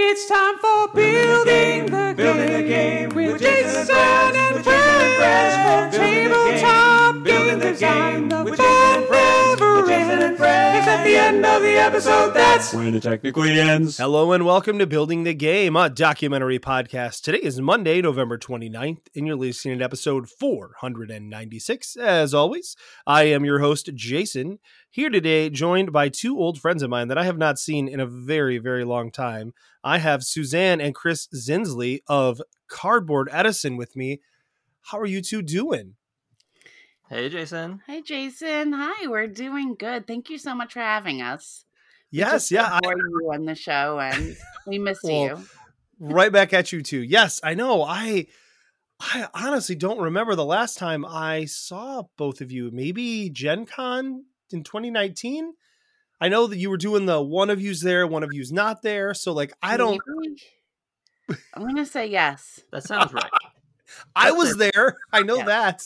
It's time for building the, Building the game game with Jason and Friends, and with Jason and friends Friends, from building game, tabletop game design. game The with Jason and fun the end of the episode. That's When it technically ends. Hello and welcome to Building the Game, a documentary podcast. Today is Monday, November 29th, and you're listening to episode 496. As always, I am your host, Jason, here today, joined by two old friends of mine that I have not seen in a very, very long time. I have Suzanne and Chris Zinsli of Cardboard Edison with me. How are you two doing? Hey, Jason. Hey, Jason. Hi, we're doing good. Thank you so much for having us. We Yes, yeah, I- you on the show, and we miss Well, you. right back at you too. Yes, I know. I I honestly don't remember the last time I saw both of you. Maybe Gen Con in 2019. I know that you were doing the one of you's there, one of you's not there. So like I don't Maybe? I'm gonna say yes. That sounds right. I was there. I know that.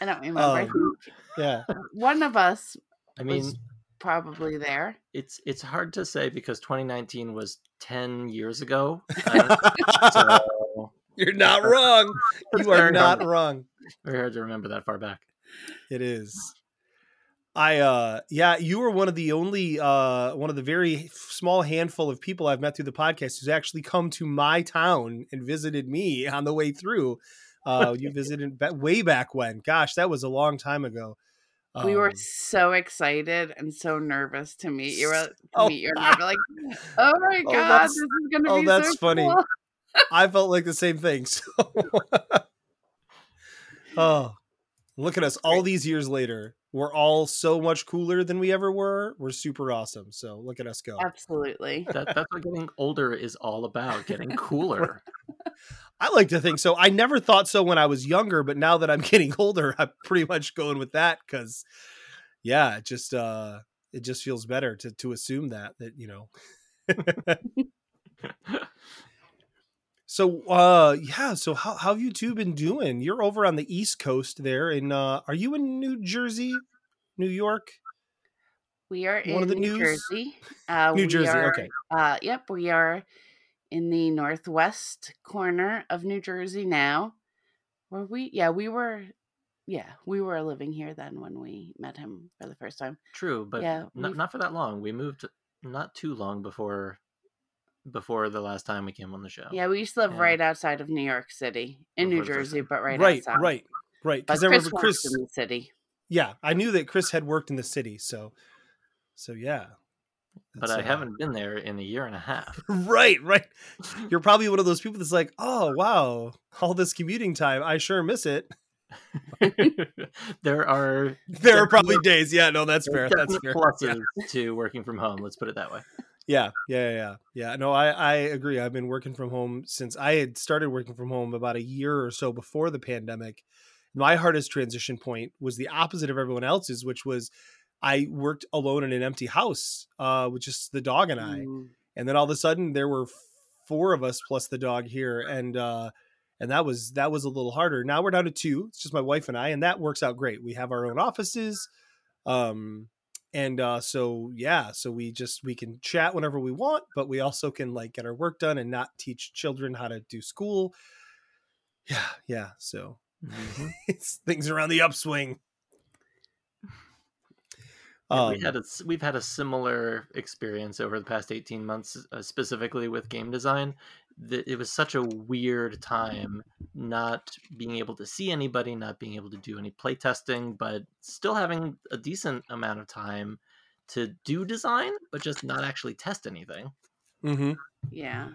I don't remember. Um, Yeah. one of us I mean, was probably there. it's it's hard to say because 2019 was 10 years ago. So You're not wrong. You are not hard. wrong. very hard to remember that far back. It is. I uh yeah, you were one of the only uh one of the very small handful of people I've met through the podcast who's actually come to my town and visited me on the way through. Uh you visited way back when. Gosh, that was a long time ago. we were Um, so excited and so nervous to meet you. To Oh. meet you, and we were like, "Oh my Oh, god, this is gonna oh, be that's so funny. cool." I felt like the same thing. So Oh, look at us all these years later. We're all so much cooler than we ever were. We're super awesome. So look at us go. Absolutely. That, that's what getting older is all about getting cooler. I like to think so. I never thought so when I was younger, but now that I'm getting older, I'm pretty much going with that because, yeah, it just uh, it just feels better to to assume that that you know. so uh, yeah. So how how have you two been doing? You're over on the East Coast there, in uh, are you in New Jersey, New York? We are One in of the New news? Jersey. Uh, New Jersey. are- Okay. Uh, yep, we are in the northwest corner of New Jersey now. Were we? Yeah, we were. Yeah, we were living here then when we met him for the first time. True, but Yeah, not, not for that long. We moved not too long before before the last time we came on the show. Yeah, we used to live Yeah. right outside of New York City, in New Before the first Jersey, but right, right, outside. right, right. But Because I Chris remember works Chris. in the city. Yeah, I knew that Chris had worked in the city, so so yeah. But That's, I haven't been there in a year and a half. Right, right. You're probably one of those people that's like, oh wow, all this commuting time, I sure miss it. there are There are probably days. Yeah, no, that's fair. That's fair. pluses Yeah. to working from home. Let's put it that way. yeah, yeah, yeah, yeah. Yeah, no, I I agree. I've been working from home since I had started working from home about a year or so before the pandemic. My hardest transition point was the opposite of everyone else's, which was I worked alone in an empty house, uh, with just the dog and I. Mm. and then all of a sudden there were four of us plus the dog here and uh and that was that was a little harder now we're down to two it's just my wife and i and that works out great we have our own offices um and uh so yeah so we just we can chat whenever we want but we also can like get our work done and not teach children how to do school yeah yeah so Mhm. it's things are on the upswing um, we had a, s- we've had a similar experience over the past 18 months uh, specifically with game design that it was such a weird time not being able to see anybody not being able to do any play testing but still having a decent amount of time to do design but just not actually test anything mhm. Yeah.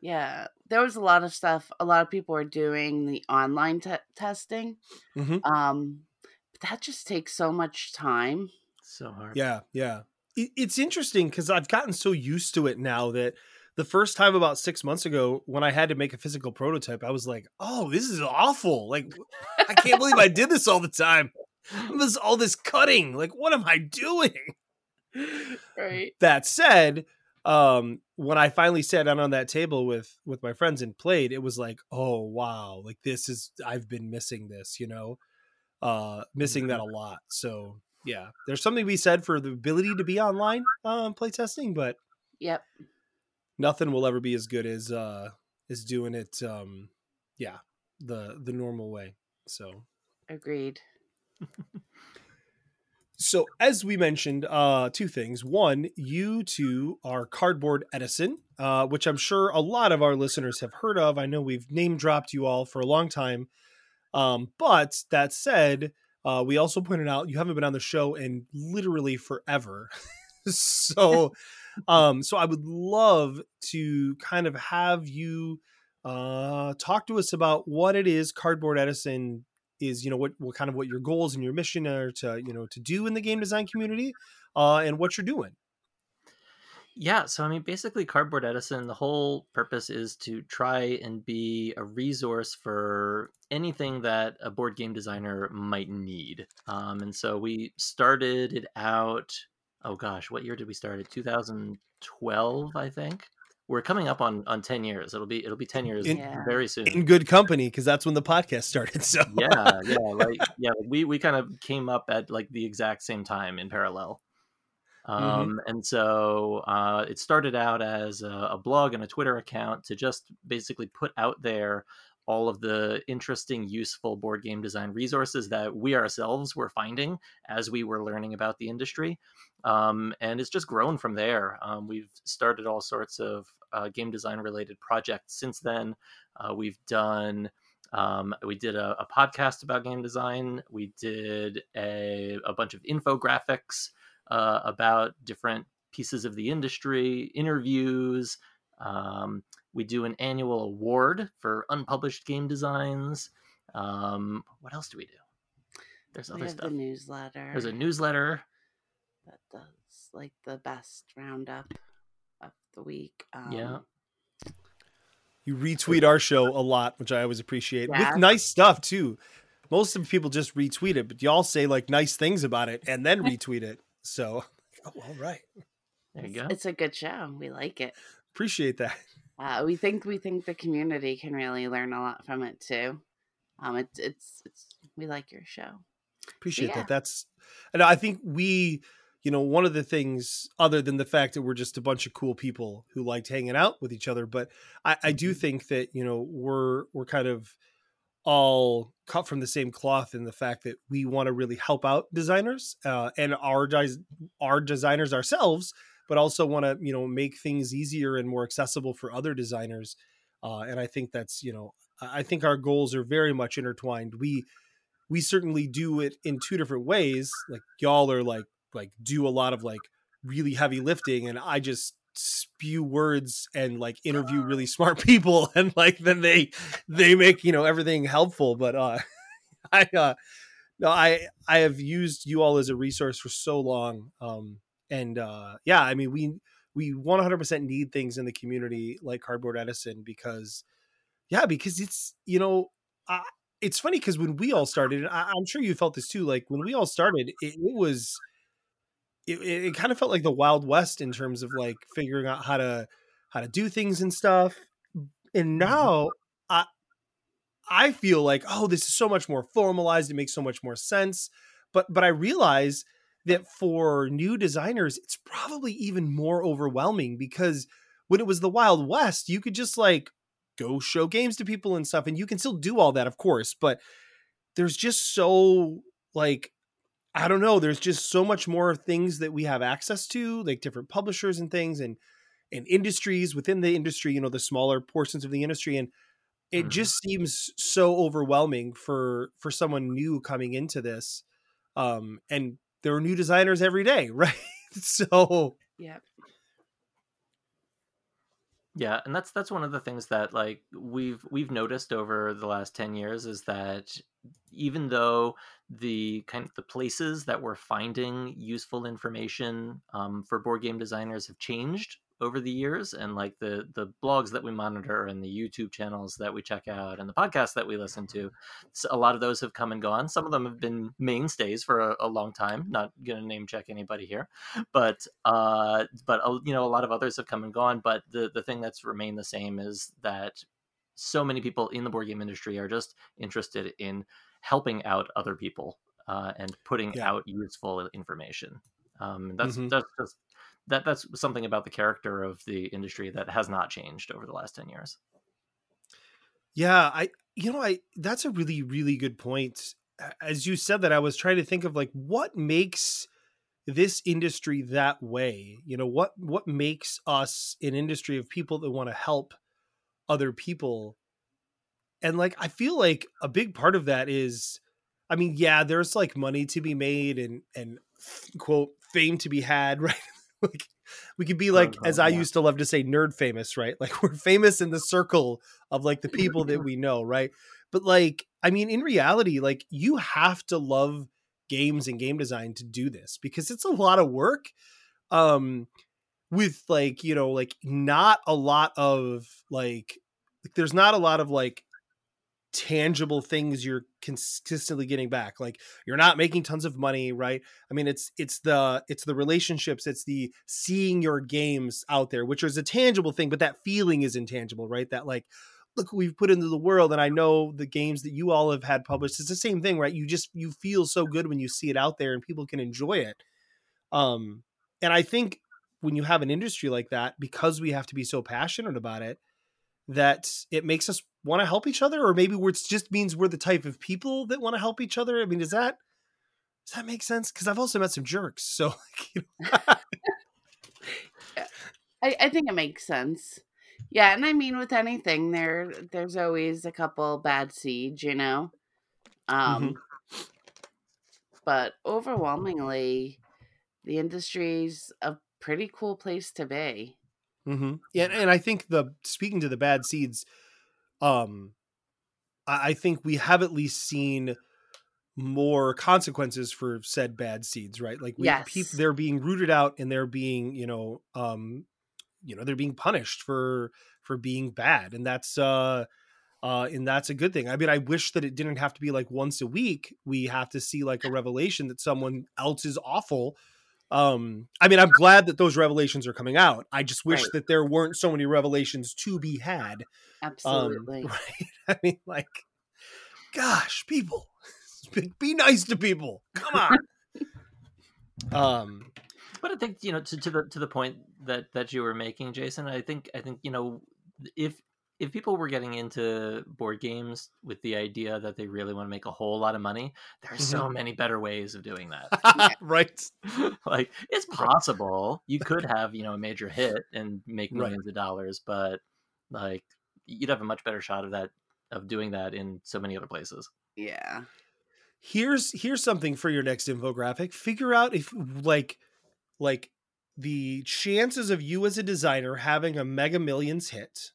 Yeah. There was a lot of stuff. A lot of people were doing the online te- testing. Mhm. Um, but that just takes so much time. So hard Yeah, yeah. It, it's interesting because I've gotten so used to it now that the first time about six months ago, when I had to make a physical prototype, I was like, "Oh, this is awful! Like, I can't believe I did this all the time. This all this cutting. Like, what am I doing?" Right. That said, um, when I finally sat down on that table with with my friends and played, it was like, "Oh wow! Like this is I've been missing this, you know, uh, missing that a lot." So yeah, there's something to be said for the ability to be online um, playtesting, but Yep. nothing will ever be as good as uh as doing it um yeah the the normal way so Agreed. so as we mentioned uh two things one you two are cardboard edison uh which i'm sure a lot of our listeners have heard of i know we've name dropped you all for a long time um but that said uh we also pointed out you haven't been on the show in literally forever. So um so i would love to kind of have you uh talk to us about what it is cardboard edison is you know what what kind of what your goals and your mission are to you know to do in the game design community uh and what you're doing Yeah, so I mean, basically, Cardboard Edison, the whole purpose is to try and be a resource for anything that a board game designer might need. Um, and so we started it out, oh gosh, what year did we start it? 2012, I think. We're coming up on on 10 years. It'll be it'll be 10 years In- very soon. in good company because that's when the podcast started so yeah, yeah, like yeah, we we kind of came up at like the exact same time in parallel. Um, and so uh, it started out as a, a blog and a Twitter account to just basically put out there all of the interesting, useful board game design resources that we ourselves were finding as we were learning about the industry. Um, and it's just grown from there. Um, we've started all sorts of uh, game design related projects since then. Uh, we've done um, we did a, a podcast about game design. We did a, a bunch of infographics uh, about different pieces of the industry, interviews. Um, we do an annual award for unpublished game designs. Um, what else do we do? There's We other have stuff. the newsletter. There's a newsletter. that does like the best roundup of the week. Um, Yeah. you retweet our show a lot which i always appreciate Yeah. with nice stuff too most of the people just retweet it but y'all say like nice things about it and then retweet it so oh, all right There you go. It's a good show. We like it. appreciate that Uh, we think we think the community can really learn a lot from it too. Um, it's it's it's we like your show. appreciate Yeah. that that's and i think we you know one of the things other than the fact that we're just a bunch of cool people who liked hanging out with each other but i, I do Mhm. think that you know we're we're kind of all cut from the same cloth in the fact that we want to really help out designers uh, and our our designers ourselves but also want to you know make things easier and more accessible for other designers uh, and i think that's you know I think our goals are very much intertwined. We we certainly do it in two different ways like y'all are like like do a lot of like really heavy lifting and i just spew words and like interview really smart people and like then they they make you know everything helpful but uh i uh no i i have used you all as a resource for so long um and uh yeah i mean we we 100% need things in the community like cardboard edison because yeah because it's you know I, it's funny because when we all started and I, i'm sure you felt this too like when we all started it, it was it, it, kind of felt like the wild west in terms of like figuring out how to how to do things and stuff and mm-hmm. now i i feel like oh this is so much more formalized it makes so much more sense but but i realize that for new designers it's probably even more overwhelming because when it was the wild west you could just like go show games to people and stuff and you can still do all that of course but there's just so like I don't know. There's just so much more things that we have access to, like different publishers and things, and and industries within the industry. You know, the smaller portions of the industry, and it Mhm. just seems so overwhelming for for someone new coming into this. Um, and there are new designers every day, right? so Yep. Yeah, and that's that's one of the things that like we've we've noticed over the last 10 years is that even though the kind of the places that we're finding useful information um, for board game designers have changed over the years and like the the blogs that we monitor and the youtube channels that we check out and the podcasts that we listen to a lot of those have come and gone some of them have been mainstays for a, a long time not gonna name check anybody here but uh but uh, you know a lot of others have come and gone but the the thing that's remained the same is that so many people in the board game industry are just interested in helping out other people uh, and putting Yeah. out useful information um that's Mhm. that's just that that's something about the character of the industry that has not changed over the last 10 years Yeah, I you know, I that's a really really good point. As you said that I was trying to think of like what makes this industry that way? You know, what what makes us an industry of people that want to help other people? And like I feel like a big part of that is I mean, yeah, there's like money to be made and and quote fame to be had, right? Like we could be like as I yeah. used to love to say nerd famous, right? Like we're famous in the circle of like the people that we know, right? But like I mean in reality, like you have to love games and game design to do this because it's a lot of work. Um with like, you know, like not a lot of like like there's not a lot of like tangible things you're consistently getting back like you're not making tons of money right? I mean it's it's the it's the relationships it's the seeing your games out there which is a tangible thing but that feeling is intangible right? That like look we've put into the world and i know the games that you all have had published. It's the same thing right? You just you feel so good when you see it out there and people can enjoy it. Um and i think when you have an industry like that because we have to be so passionate about it that it makes us want to help each other or maybe it just means we're the type of people that want to help each other i mean does that does that make sense because i've also met some jerks so like, you know, I, I think it makes sense. Yeah, and I mean with anything there there's always a couple bad seeds, you know. Um but overwhelmingly the industry's a pretty cool place to be. Hmm yeah and i think the speaking to the bad seeds um i, I think we have at least seen more consequences for said bad seeds right? Like we Yes. people they're being rooted out and they're being you know um you know they're being punished for for being bad and that's uh uh and that's a good thing. I mean i wish that it didn't have to be like once a week we have to see like a revelation that someone else is awful um i mean i'm glad that those revelations are coming out. I just wish Right. that there weren't so many revelations to be had. Um, Absolutely. right? I mean like gosh people be, be nice to people. Come on. Um but i think you know to, to the to the point that that you were making jason i think i think you know if if people were getting into board games with the idea that they really want to make a whole lot of money there are mm-hmm. so many better ways of doing that. Right. Like it's possible you could have you know a major hit and make Right. millions of dollars but like you'd have a much better shot of that of doing that in so many other places. Yeah. here's here's something for your next infographic. Figure out if like like the chances of you as a designer having a mega millions hit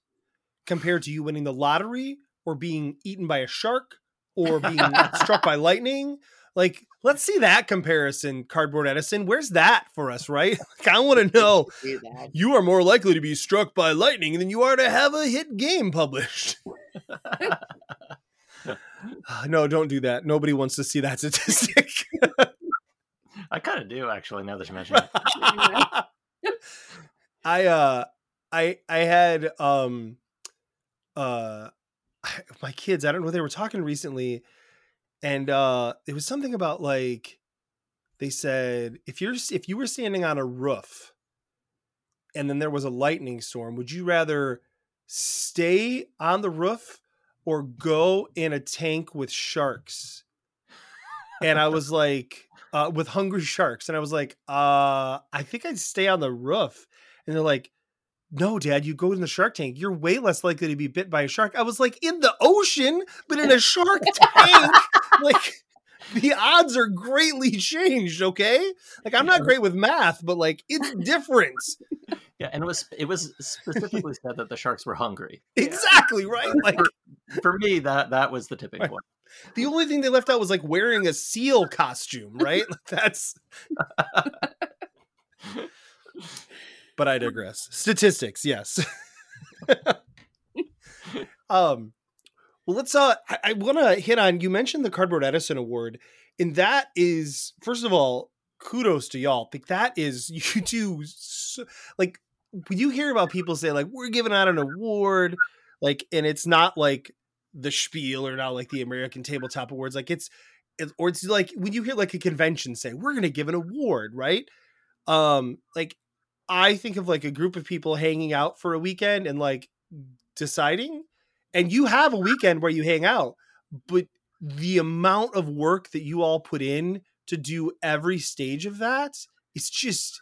compared to you winning the lottery or being eaten by a shark or being struck by lightning? Like let's see that comparison cardboard edison. Where's that for us right? Like, i want to know. you are more likely to be struck by lightning than you are to have a hit game published. No don't do that. Nobody wants to see that statistic. I kind of do actually now that you mention it. I uh I I had um uh my kids, I don't know they were talking recently and uh it was something about like they said if you're if you were standing on a roof and then there was a lightning storm, would you rather stay on the roof or go in a tank with sharks? And I was like uh with hungry sharks and I was like uh I think I'd stay on the roof and they're like, no, dad, you go in the shark tank. You're way less likely to be bit by a shark. I was like, in the ocean, but in a shark tank. like, the odds are greatly changed, okay? Like, I'm not great with math, but like, it's different. yeah and it was it was specifically said that the sharks were hungry exactly, right? Like, for me that that was the tipping Right. point the only thing they left out was like wearing a seal costume, right? That's. But I digress. Statistics, yes. um, well, let's. Uh, I, I want to hit on. You mentioned the Cardboard Edison Award, and that is first of all, kudos to y'all. Like that is you do so, like when you hear about people say like we're giving out an award, like, and it's not like the spiel or not like the American Tabletop Awards, like it's. it- Or it's like when you hear like a convention say we're going to give an award, right? Um, like I think of like a group of people hanging out for a weekend and like deciding, and you have a weekend where you hang out, but the amount of work that you all put in to do every stage of that is just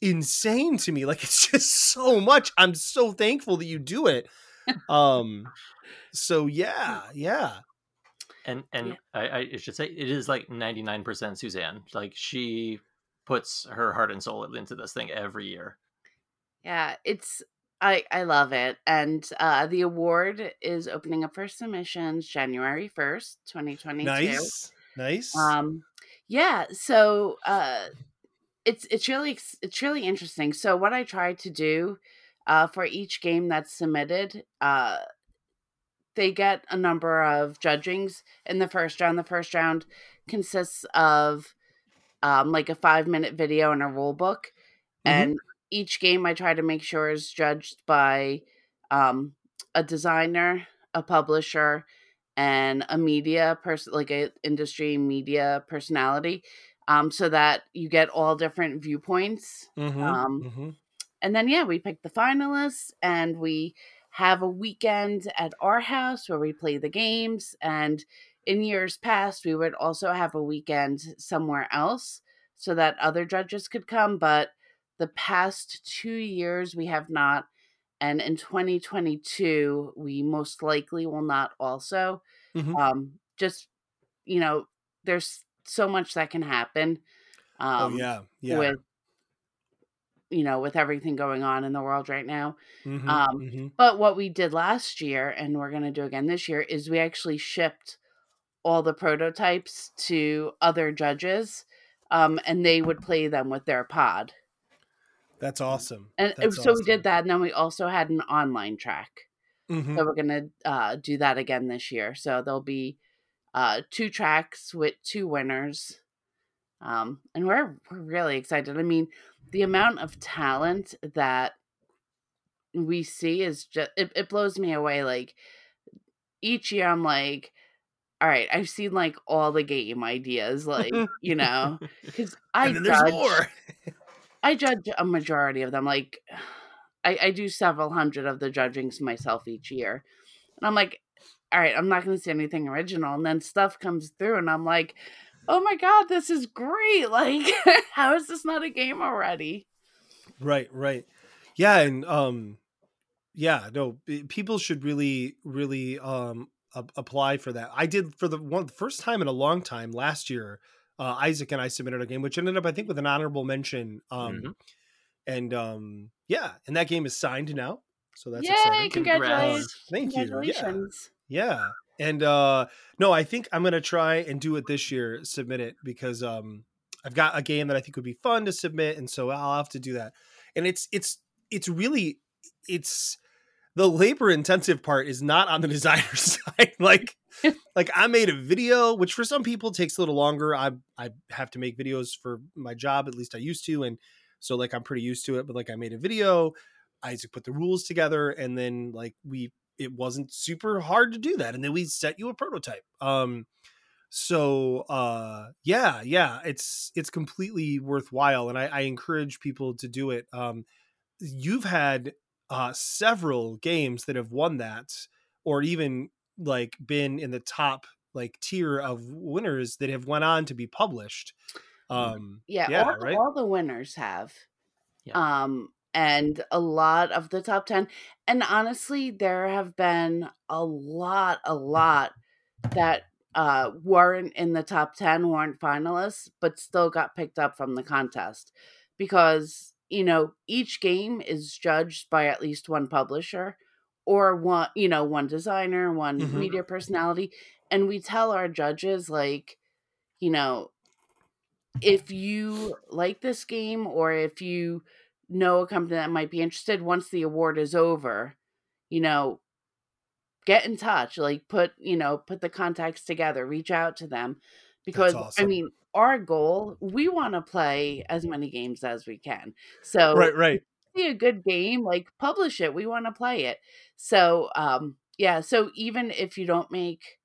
insane to me. Like it's just so much. I'm so thankful that you do it. Um so yeah, yeah. and and Yeah. I, I should say it is like 99% suzanne like she puts her heart and soul into this thing every year Yeah, it's I I love it. And uh the award is opening up for submissions January 1st, 2022. Nice. Nice. Um yeah, so uh it's it's really it's really interesting. So what I try to do uh for each game that's submitted, uh they get a number of judgings in the first round. The first round consists of um like a 5 minute video and a rule book Mhm. and each game I try to make sure is judged by um, a designer, a publisher, and a media person, like a industry media personality, um, so that you get all different viewpoints. Mhm, Um, mhm. and then yeah, we pick the finalists, and we have a weekend at our house where we play the games. And in years past, we would also have a weekend somewhere else so that other judges could come. But the past two years, we have not. And in 2022, we most likely will not also. Mhm. Um, just, you know, there's so much that can happen. oh Um, yeah. Yeah. With, you know, with everything going on in the world right now. Mhm, Um, mhm. But what we did last year, and we're going to do again this year, is we actually shipped all the prototypes to other judges, um, and they would play them with their pod. That's awesome. And That's so we did that, and then we also had an online track. Mhm. So we're going to uh, do that again this year. So there'll be uh, two tracks with two winners. Um, and we're, we're really excited. I mean, the amount of talent that we see is just, it, it blows me away. Like each year, I'm like, all right, I've seen like all the game ideas, like, you know, because I and there's judge, more. I judge a majority of them. Like, I, I do several hundred of the judgings myself each year. And I'm like, all right, I'm not going to see anything original. And then stuff comes through, and I'm like, oh my God, this is great. Like, how is this not a game already? Right, right. Yeah, and um yeah, no, people should really really um a- apply for that. I did for the one the first time in a long time last year. Uh, Isaac and I submitted a game, which ended up, I think, with an honorable mention. Um, Mhm. and um, yeah, and that game is signed now, so that's Yay, exciting. congratulations. Thank you. Yeah, yeah. And uh, no, I think I'm gonna try and do it this year. Submit it because um, I've got a game that I think would be fun to submit, and so I'll have to do that. And it's it's it's really it's the labor intensive part is not on the designer side. like like I made a video, which for some people takes a little longer. I I have to make videos for my job, at least I used to, and so like I'm pretty used to it. But like I made a video, Isaac put the rules together, and then like we it wasn't super hard to do that, and then we set you a prototype. Um, so uh yeah yeah it's it's completely worthwhile and I, I encourage people to do it um you've had uh several games that have won that or even like been in the top like tier of winners that have went on to be published um Yeah, yeah all, right all the winners have. Yeah. Um, and a lot of the top 10. And honestly, there have been a lot, a lot that uh, weren't in the top 10, weren't finalists, but still got picked up from the contest because, you know, each game is judged by at least one publisher or one, you know, one designer, one Mhm. media personality. And we tell our judges, like, you know, if you like this game or if you know a company that might be interested once the award is over you know get in touch like put you know put the contacts together reach out to them because i mean our goal we want to play as many games as we can so right right see a good game like publish it we want to play it so um yeah so even if you don't make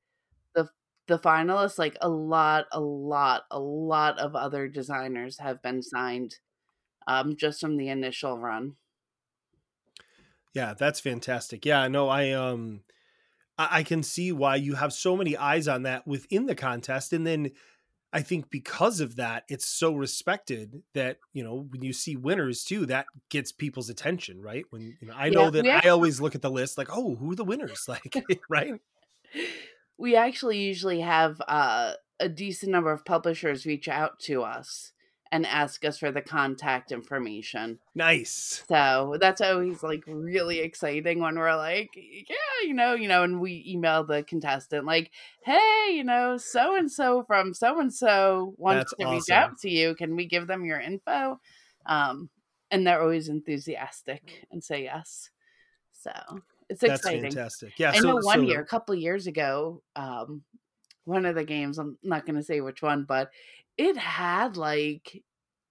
the the finalists like a lot a lot a lot of other designers have been signed um, just from the initial run. Yeah, that's fantastic. Yeah, no, I um I, I can see why you have so many eyes on that within the contest. And then I think because of that, it's so respected that, you know, when you see winners too, that gets people's attention, right? When you know, I Yeah, know that we I always look at the list like, oh, who are the winners? Like, right? We actually usually have uh, a decent number of publishers reach out to us and ask us for the contact information. Nice. So that's always like really exciting when we're like, yeah, you know, you know, and we email the contestant like, hey, you know, so and so from so and so wants That's to reach out to you. Can we give them your info? Um, and they're always enthusiastic and say yes. So it's That's exciting. fantastic. Yeah. I so, know one so- year, a couple years ago, um, one of the games, I'm not going to say which one, but it had like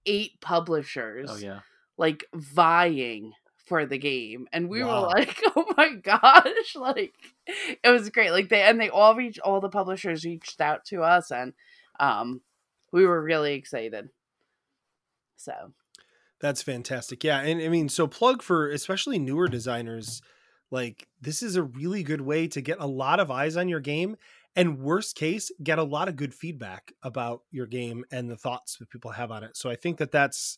eight publishers Oh yeah. like vying for the game and we Wow. were like oh my gosh like it was great like they and they all reached all the publishers reached out to us and um we were really excited so That's fantastic. Yeah. And I mean, so plug for especially newer designers, like this is a really good way to get a lot of eyes on your game. And worst case, get a lot of good feedback about your game and the thoughts that people have on it. So I think that that's,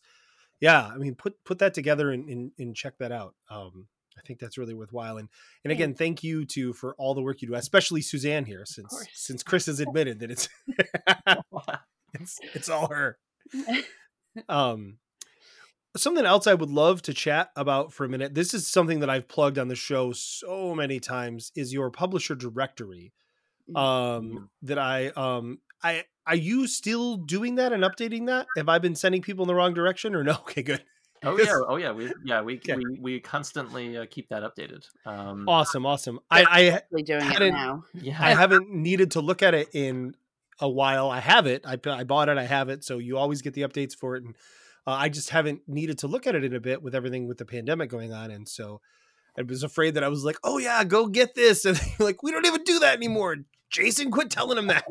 yeah, I mean, put put that together and, and, and check that out. Um, I think that's really worthwhile. And and Yeah. again, thank you to for all the work you do, especially Suzanne here, since since Chris has admitted that it's it's it's all her. Um, something else I would love to chat about for a minute. This is something that I've plugged on the show so many times. Is your publisher directory? Mm. Um, that I um I are you still doing that and updating that? Have I been sending people in the wrong direction or no? Okay, good. Oh yeah. Oh yeah. We yeah we Okay. we, we constantly uh, keep that updated. Um, Awesome, awesome. I I Actually doing it now yeah. I haven't needed to look at it in a while. I have it. I, I bought it. I have it. So you always get the updates for it. And uh, I just haven't needed to look at it in a bit with everything with the pandemic going on. And so I was afraid that I was like, oh, yeah, go get this. And like, we don't even do that anymore. Jason, quit telling him that.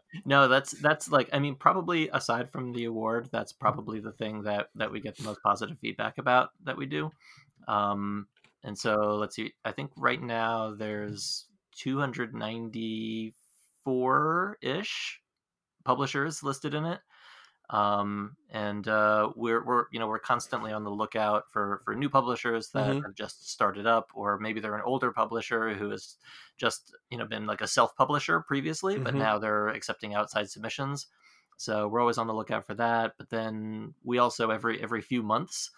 no that's that's like i mean probably aside from the award that's probably the thing that that we get the most positive feedback about that we do um and so let's see i think right now there's 294 ish publishers listed in it um and uh we're we're you know we're constantly on the lookout for for new publishers that Mhm. have just started up or maybe they're an older publisher who has just you know been like a self publisher previously but Mhm. now they're accepting outside submissions so we're always on the lookout for that but then we also every every few months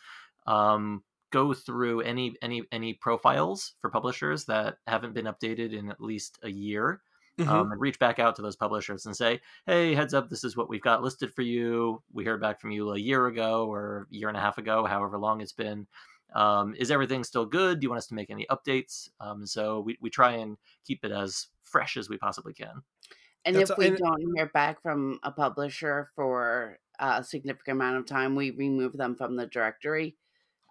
um go through any any any profiles for publishers that haven't been updated in at least a year Mm-hmm. um, and reach back out to those publishers and say, "Hey, heads up, this is what we've got listed for you. We heard back from you a year ago or a year and a half ago, however long it's been. Um, is everything still good? Do you want us to make any updates?" Um, so we we try and keep it as fresh as we possibly can. And That's- if we and- don't hear back from a publisher for a significant amount of time, we remove them from the directory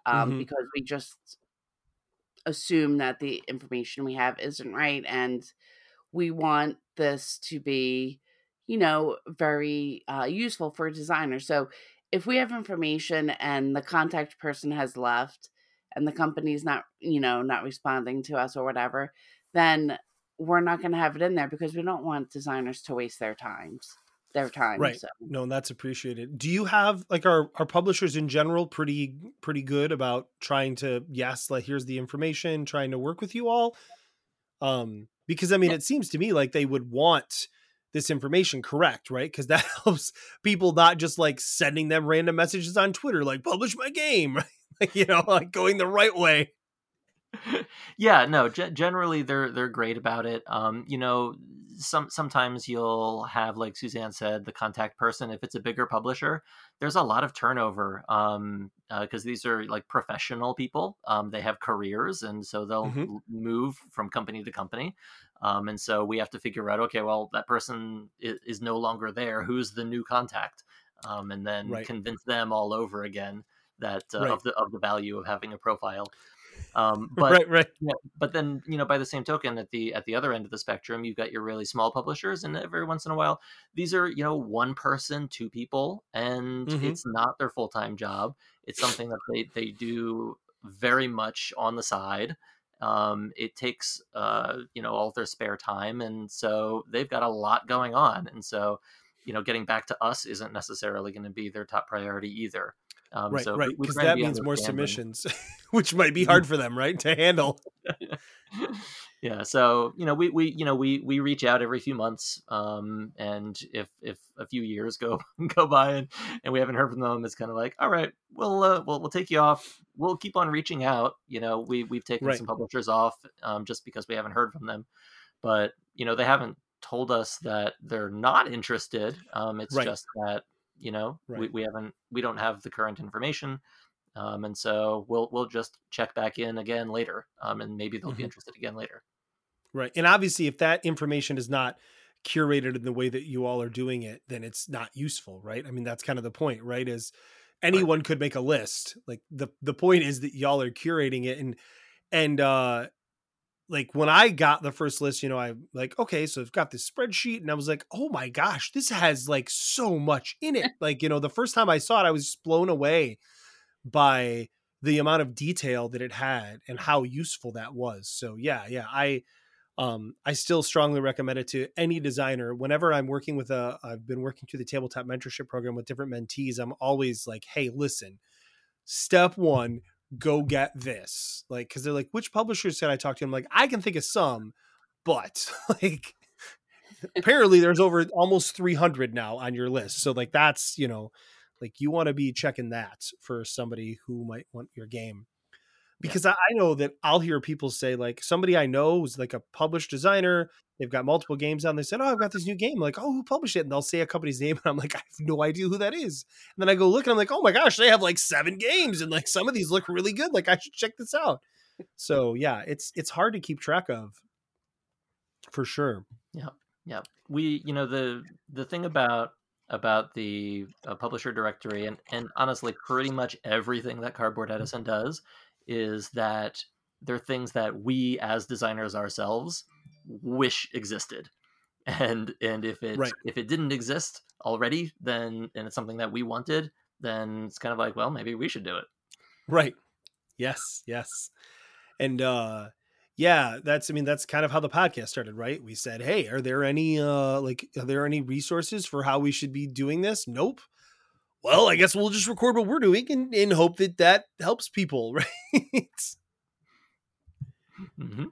um, Mhm. because we just assume that the information we have isn't right. And we want this to be, you know, very uh, useful for designers. So if we have information and the contact person has left and the company's not, you know, not responding to us or whatever, then we're not going to have it in there because we don't want designers to waste their times their time Right. so No, and that's appreciated. Do you have like our our publishers in general pretty pretty good about trying to yes, like here's the information, trying to work with you all? Um because I mean it seems to me like they would want this information correct, right? Because that helps people not just like sending them random messages on Twitter like publish my game, right? Like you know, like going the right way. yeah, no. Ge- generally, they're they're great about it. Um, you know, some sometimes you'll have, like Suzanne said, the contact person. If it's a bigger publisher, there's a lot of turnover. Um, because these are like professional people. Um, they have careers, and so they'll Mhm. move from company to company. Um, and so we have to figure out, okay, well, that person is, is no longer there. Who's the new contact? Um, and then Right. convince them all over again that uh, Right. of the of the value of having a profile. Um, but right, right. yeah, but then you know, by the same token, at the at the other end of the spectrum, you've got your really small publishers, and every once in a while, these are you know one person, two people, and Mhm. it's not their full time job. It's something that they they do very much on the side. Um, it takes uh, you know all their spare time, and so they've got a lot going on, and so you know getting back to us isn't necessarily going to be their top priority either. Um, right, so right. Because that means more submissions, which might be hard for them, right, to handle. yeah so you know we we you know we we reach out every few months um and if if a few years go go by and, and we haven't heard from them it's kind of like all right we'll uh, we'll we'll take you off we'll keep on reaching out you know we we've taken Right. some publishers off um just because we haven't heard from them but you know they haven't told us that they're not interested um it's Right. just that you know we, Right. we haven't we don't have the current information um, and so we'll we'll just check back in again later, um, and maybe they'll be Mhm. interested again later. Right. And obviously, if that information is not curated in the way that you all are doing it, then it's not useful, right? I mean, that's kind of the point, right? Is anyone could make a list. Like the the point is that y'all are curating it and and uh like when I got the first list, you know, I like, okay, so I've got this spreadsheet and I was like, oh my gosh, this has like so much in it. Like, you know, the first time I saw it, I was just blown away by the amount of detail that it had and how useful that was. So yeah, yeah, I um I still strongly recommend it to any designer. Whenever I'm working with a I've been working through the tabletop mentorship program with different mentees, I'm always like, "Hey, listen. Step 1, go get this." Like cuz they're like, "Which publishers should I talk to?" I'm like, "I can think of some, but like apparently there's over almost 300 now on your list. So like that's, you know, like you want to be checking that for somebody who might want your game because I, I know that I'll hear people say like somebody I know is like a published designer. They've got multiple games on. They said, "Oh, I've got this new game." I'm like, "Oh, who published it?" And they'll say a company's name, and I'm like, "I have no idea who that is." And then I go look, and I'm like, "Oh my gosh, they have like seven games, and like some of these look really good. Like I should check this out." So yeah, it's it's hard to keep track of, for sure. Yeah, yeah, we you know the the thing about about the uh, publisher directory and and honestly pretty much everything that Cardboard Edison does is that they're things that we as designers ourselves wish existed. And and if it Right. if it didn't exist already, then and it's something that we wanted, then it's kind of like, well, maybe we should do it. Right. Yes, yes. And uh yeah, that's I mean that's kind of how the podcast started, right? We said, "Hey, are there any uh like are there any resources for how we should be doing this?" Nope. Well, I guess we'll just record what we're doing and, and hope that that helps people, right? hmm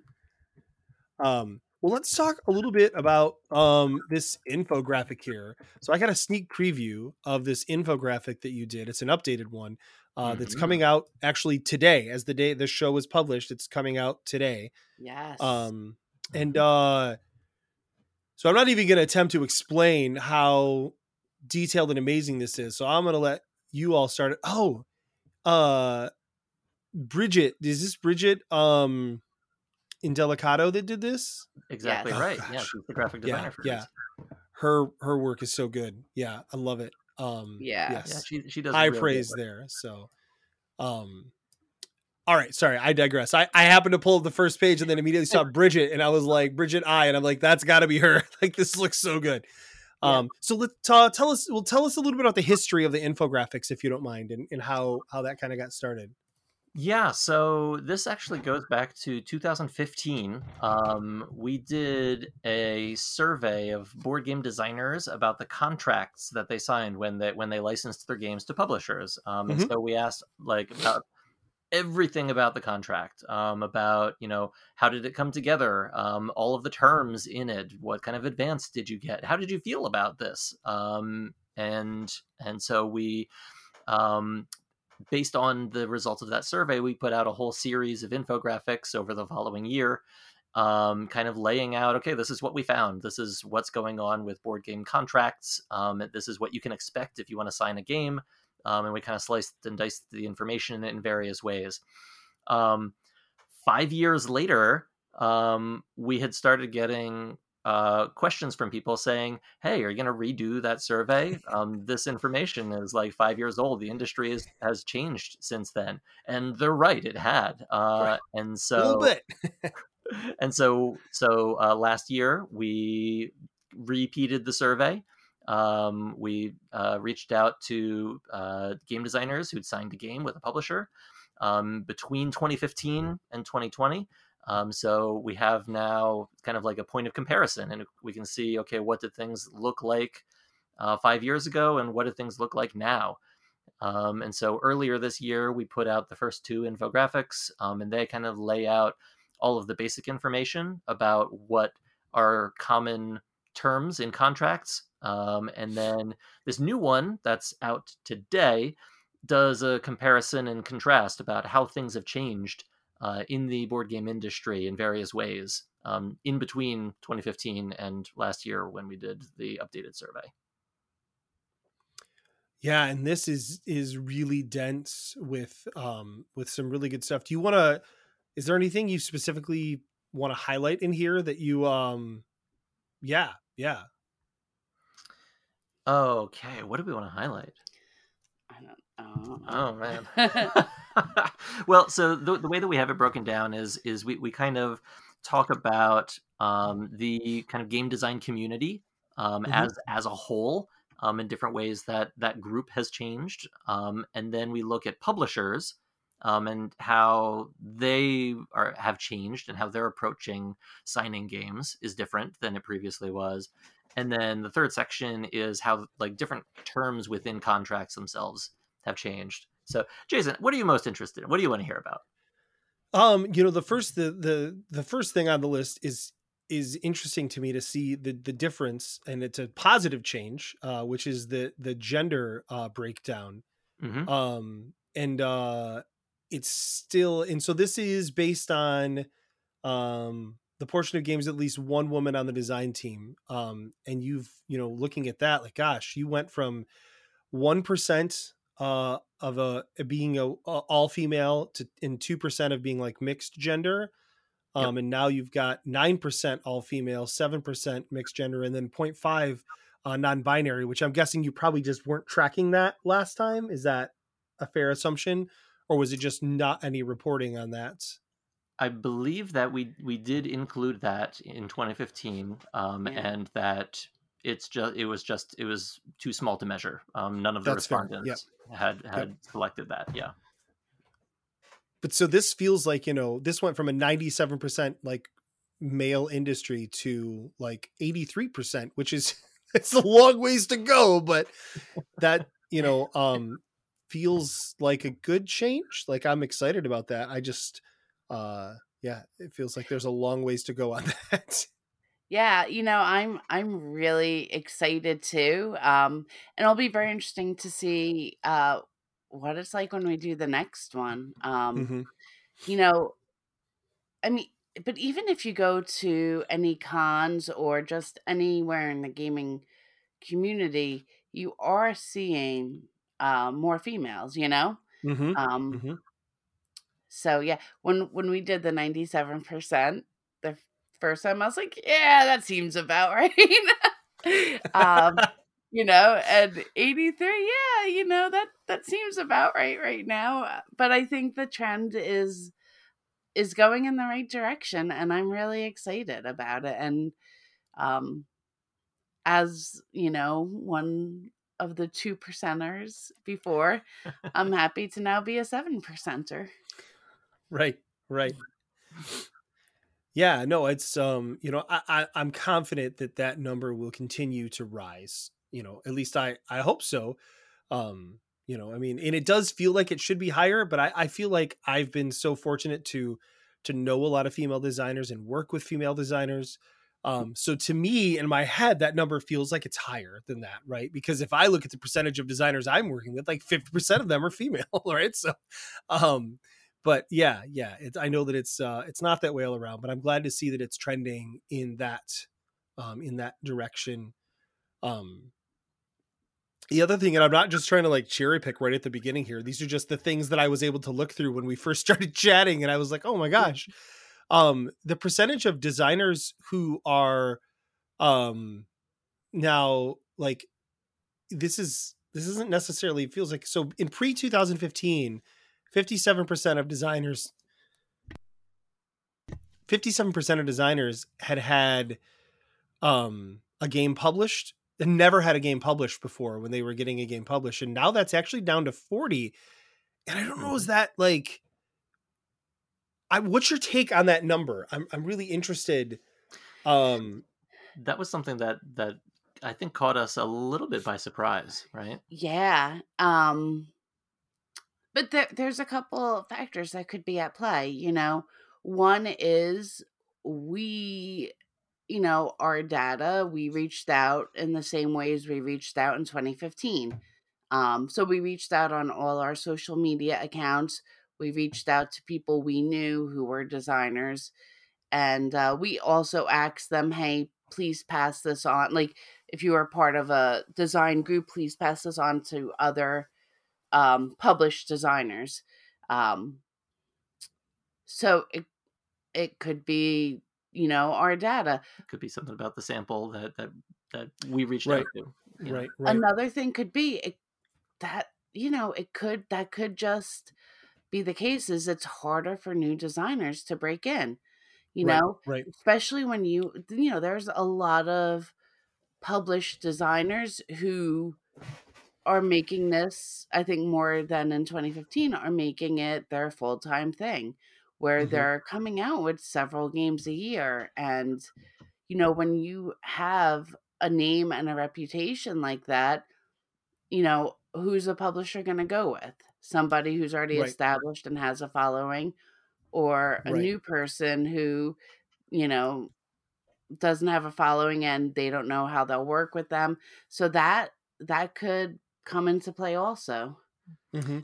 Um, well, let's talk a little bit about um, this infographic here. So I got a sneak preview of this infographic that you did. It's an updated one uh, that's Mhm. coming out actually today, as the day the show was published. It's coming out today. Yes. Um, and uh, so I'm not even going to attempt to explain how detailed and amazing this is. So I'm going to let you all start. it. Oh, uh, Bridget, is this Bridget um, Indelicato that did this? Exactly Yes. Oh, right. Yeah, she's the graphic Yeah, designer for yeah. Her her work is so good. Yeah, I love it. Um, Yeah. Yeah, she she does high really praise there. So, um, all right, sorry, I digress. I I happened to pull up the first page and then immediately saw Bridget, and I was like, Bridget I, and I'm like, that's got to be her. like this looks so good. Yeah. Um, so let uh, tell us. Well, tell us a little bit about the history of the infographics, if you don't mind, and, and how how that kind of got started. Yeah, so this actually goes back to 2015. Um, we did a survey of board game designers about the contracts that they signed when they when they licensed their games to publishers. Um, and Mhm. so we asked like about everything about the contract, um, about you know how did it come together, um, all of the terms in it, what kind of advance did you get, how did you feel about this, um, and and so we um, based on the results of that survey, we put out a whole series of infographics over the following year, um, kind of laying out okay, this is what we found. This is what's going on with board game contracts. Um, this is what you can expect if you want to sign a game. Um, and we kind of sliced and diced the information in various ways. Um, five years later, um, we had started getting uh, questions from people saying, "Hey, are you going to redo that survey? Um, this information is like five years old. The industry is, has changed since then." And they're right; it had. Uh. And a so, little bit. and so so uh, last year we repeated the survey um, we uh, reached out to uh, game designers who'd signed a game with a publisher um, between 2015 and 2020 um, so we have now kind of like a point of comparison and we can see okay what did things look like uh, five years ago and what do things look like now um, and so earlier this year we put out the first two infographics um, and they kind of lay out all of the basic information about what are common terms in contracts. Um, and then this new one that's out today does a comparison and contrast about how things have changed uh, in the board game industry in various ways um, in between 2015 and last year when we did the updated survey. Yeah, and this is is really dense with um with some really good stuff. Do you want to is there anything you specifically want to highlight in here that you um yeah, yeah. Okay, what do we want to highlight? I don't, I don't know. Oh man. well, so the, the way that we have it broken down is is we, we kind of talk about um, the kind of game design community um, Mhm. as as a whole um, in different ways that that group has changed, um, and then we look at publishers um, and how they are have changed and how they're approaching signing games is different than it previously was. And then the third section is how like different terms within contracts themselves have changed. So, Jason, what are you most interested in? What do you want to hear about? Um, you know, the first the the the first thing on the list is is interesting to me to see the the difference and it's a positive change, uh, which is the the gender uh breakdown. hmm um and uh it's still and so this is based on um the portion of games at least one woman on the design team um and you've you know looking at that like gosh you went from 1% uh of a being a, a all female to in 2% of being like mixed gender um and now you've got 9% all female 7% mixed gender and then 0.5 uh, non-binary which i'm guessing you probably just weren't tracking that last time. Is that a fair assumption or was it just not any reporting on that I believe that we we did include that in 2015, um, Yeah. and that it's just it was just it was too small to measure. Um, none of the That's respondents had had selected that. Yeah. but so this feels like you know this went from a 97% like male industry to like 83% which is it's a long ways to go but that you know um feels like a good change like i'm excited about that i just uh yeah it feels like there's a long ways to go on that Yeah, you know, I'm I'm really excited too. Um and it'll be very interesting to see uh what it's like when we do the next one. Um Mhm. you know, I mean, but even if you go to any cons or just anywhere in the gaming community, you are seeing uh, more females, you know? Mhm. Um Mhm. So yeah, when when we did the 97% the first time I was like, yeah, that seems about right. um you know, and 83, yeah, you know, that that seems about right right now, Uh, but I think the trend is is going in the right direction and I'm really excited about it and um as, you know, one of the two percenters before, I'm happy to now be a seven percenter. Right right. Yeah no it's um you know I, I i'm confident that that number will continue to rise you know at least i i hope so. Um you know i mean and it does feel like it should be higher but i i feel like i've been so fortunate to to know a lot of female designers and work with female designers. Um so to me in my head that number feels like it's higher than that right? Because if i look at the percentage of designers i'm working with like 50% of them are female right? So um but yeah yeah it's i know that it's uh it's not that way all around but i'm glad to see that it's trending in that um in that direction um the other thing and i'm not just trying to like cherry pick right at the beginning here these are just the things that i was able to look through when we first started chatting and i was like oh my gosh. Um the percentage of designers who are Um, now, like, this is this isn't necessarily feels like so in pre 2015, 57% of designers 57% of designers had had um a game published and never had a game published before when they were getting a game published and now that's actually down to 40 and i don't know is that like I, what's your take on that number i'm, I'm really interested um that was something that that I think caught us a little bit by surprise, right? Yeah. Um but there, there's a couple factors that could be at play, you know. One is we you know, our data, we reached out in the same ways we reached out in 2015. Um, so we reached out on all our social media accounts. We reached out to people we knew who were designers. And uh, we also asked them, hey, please pass this on. Like, if you are part of a design group, please pass this on to other um, published designers. Um, so it it could be you know our data It could be something about the sample that that that we reached Right. out to. you right right another thing could be it, that you know it could that could just be the case is it's harder for new designers to break in you right, know right especially when you you know there's a lot of published designers who are making this i think more than in 2015 are making it their full-time thing where Mhm. they're coming out with several games a year and you know when you have a name and a reputation like that you know who's a publisher going to go with somebody who's already Right. established and has a following or a Right. new person who you know doesn't have a following and they don't know how they'll work with them so that that could come into play also hmm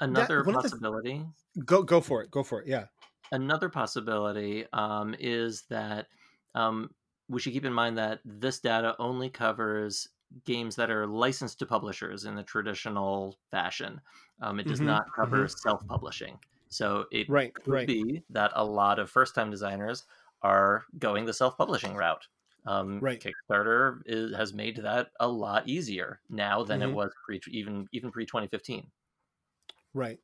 Another one of the- possibility go go for it go for it yeah another possibility um, is that um, we should keep in mind that this data only covers games that are licensed to publishers in the traditional fashion. Um, it does Mhm, not cover self-publishing. So it right could right be that a lot of first-time designers are going the self-publishing route. Um, Right. Kickstarter is, has made that a lot easier now than Mhm. it was pre even even pre 2015. Right.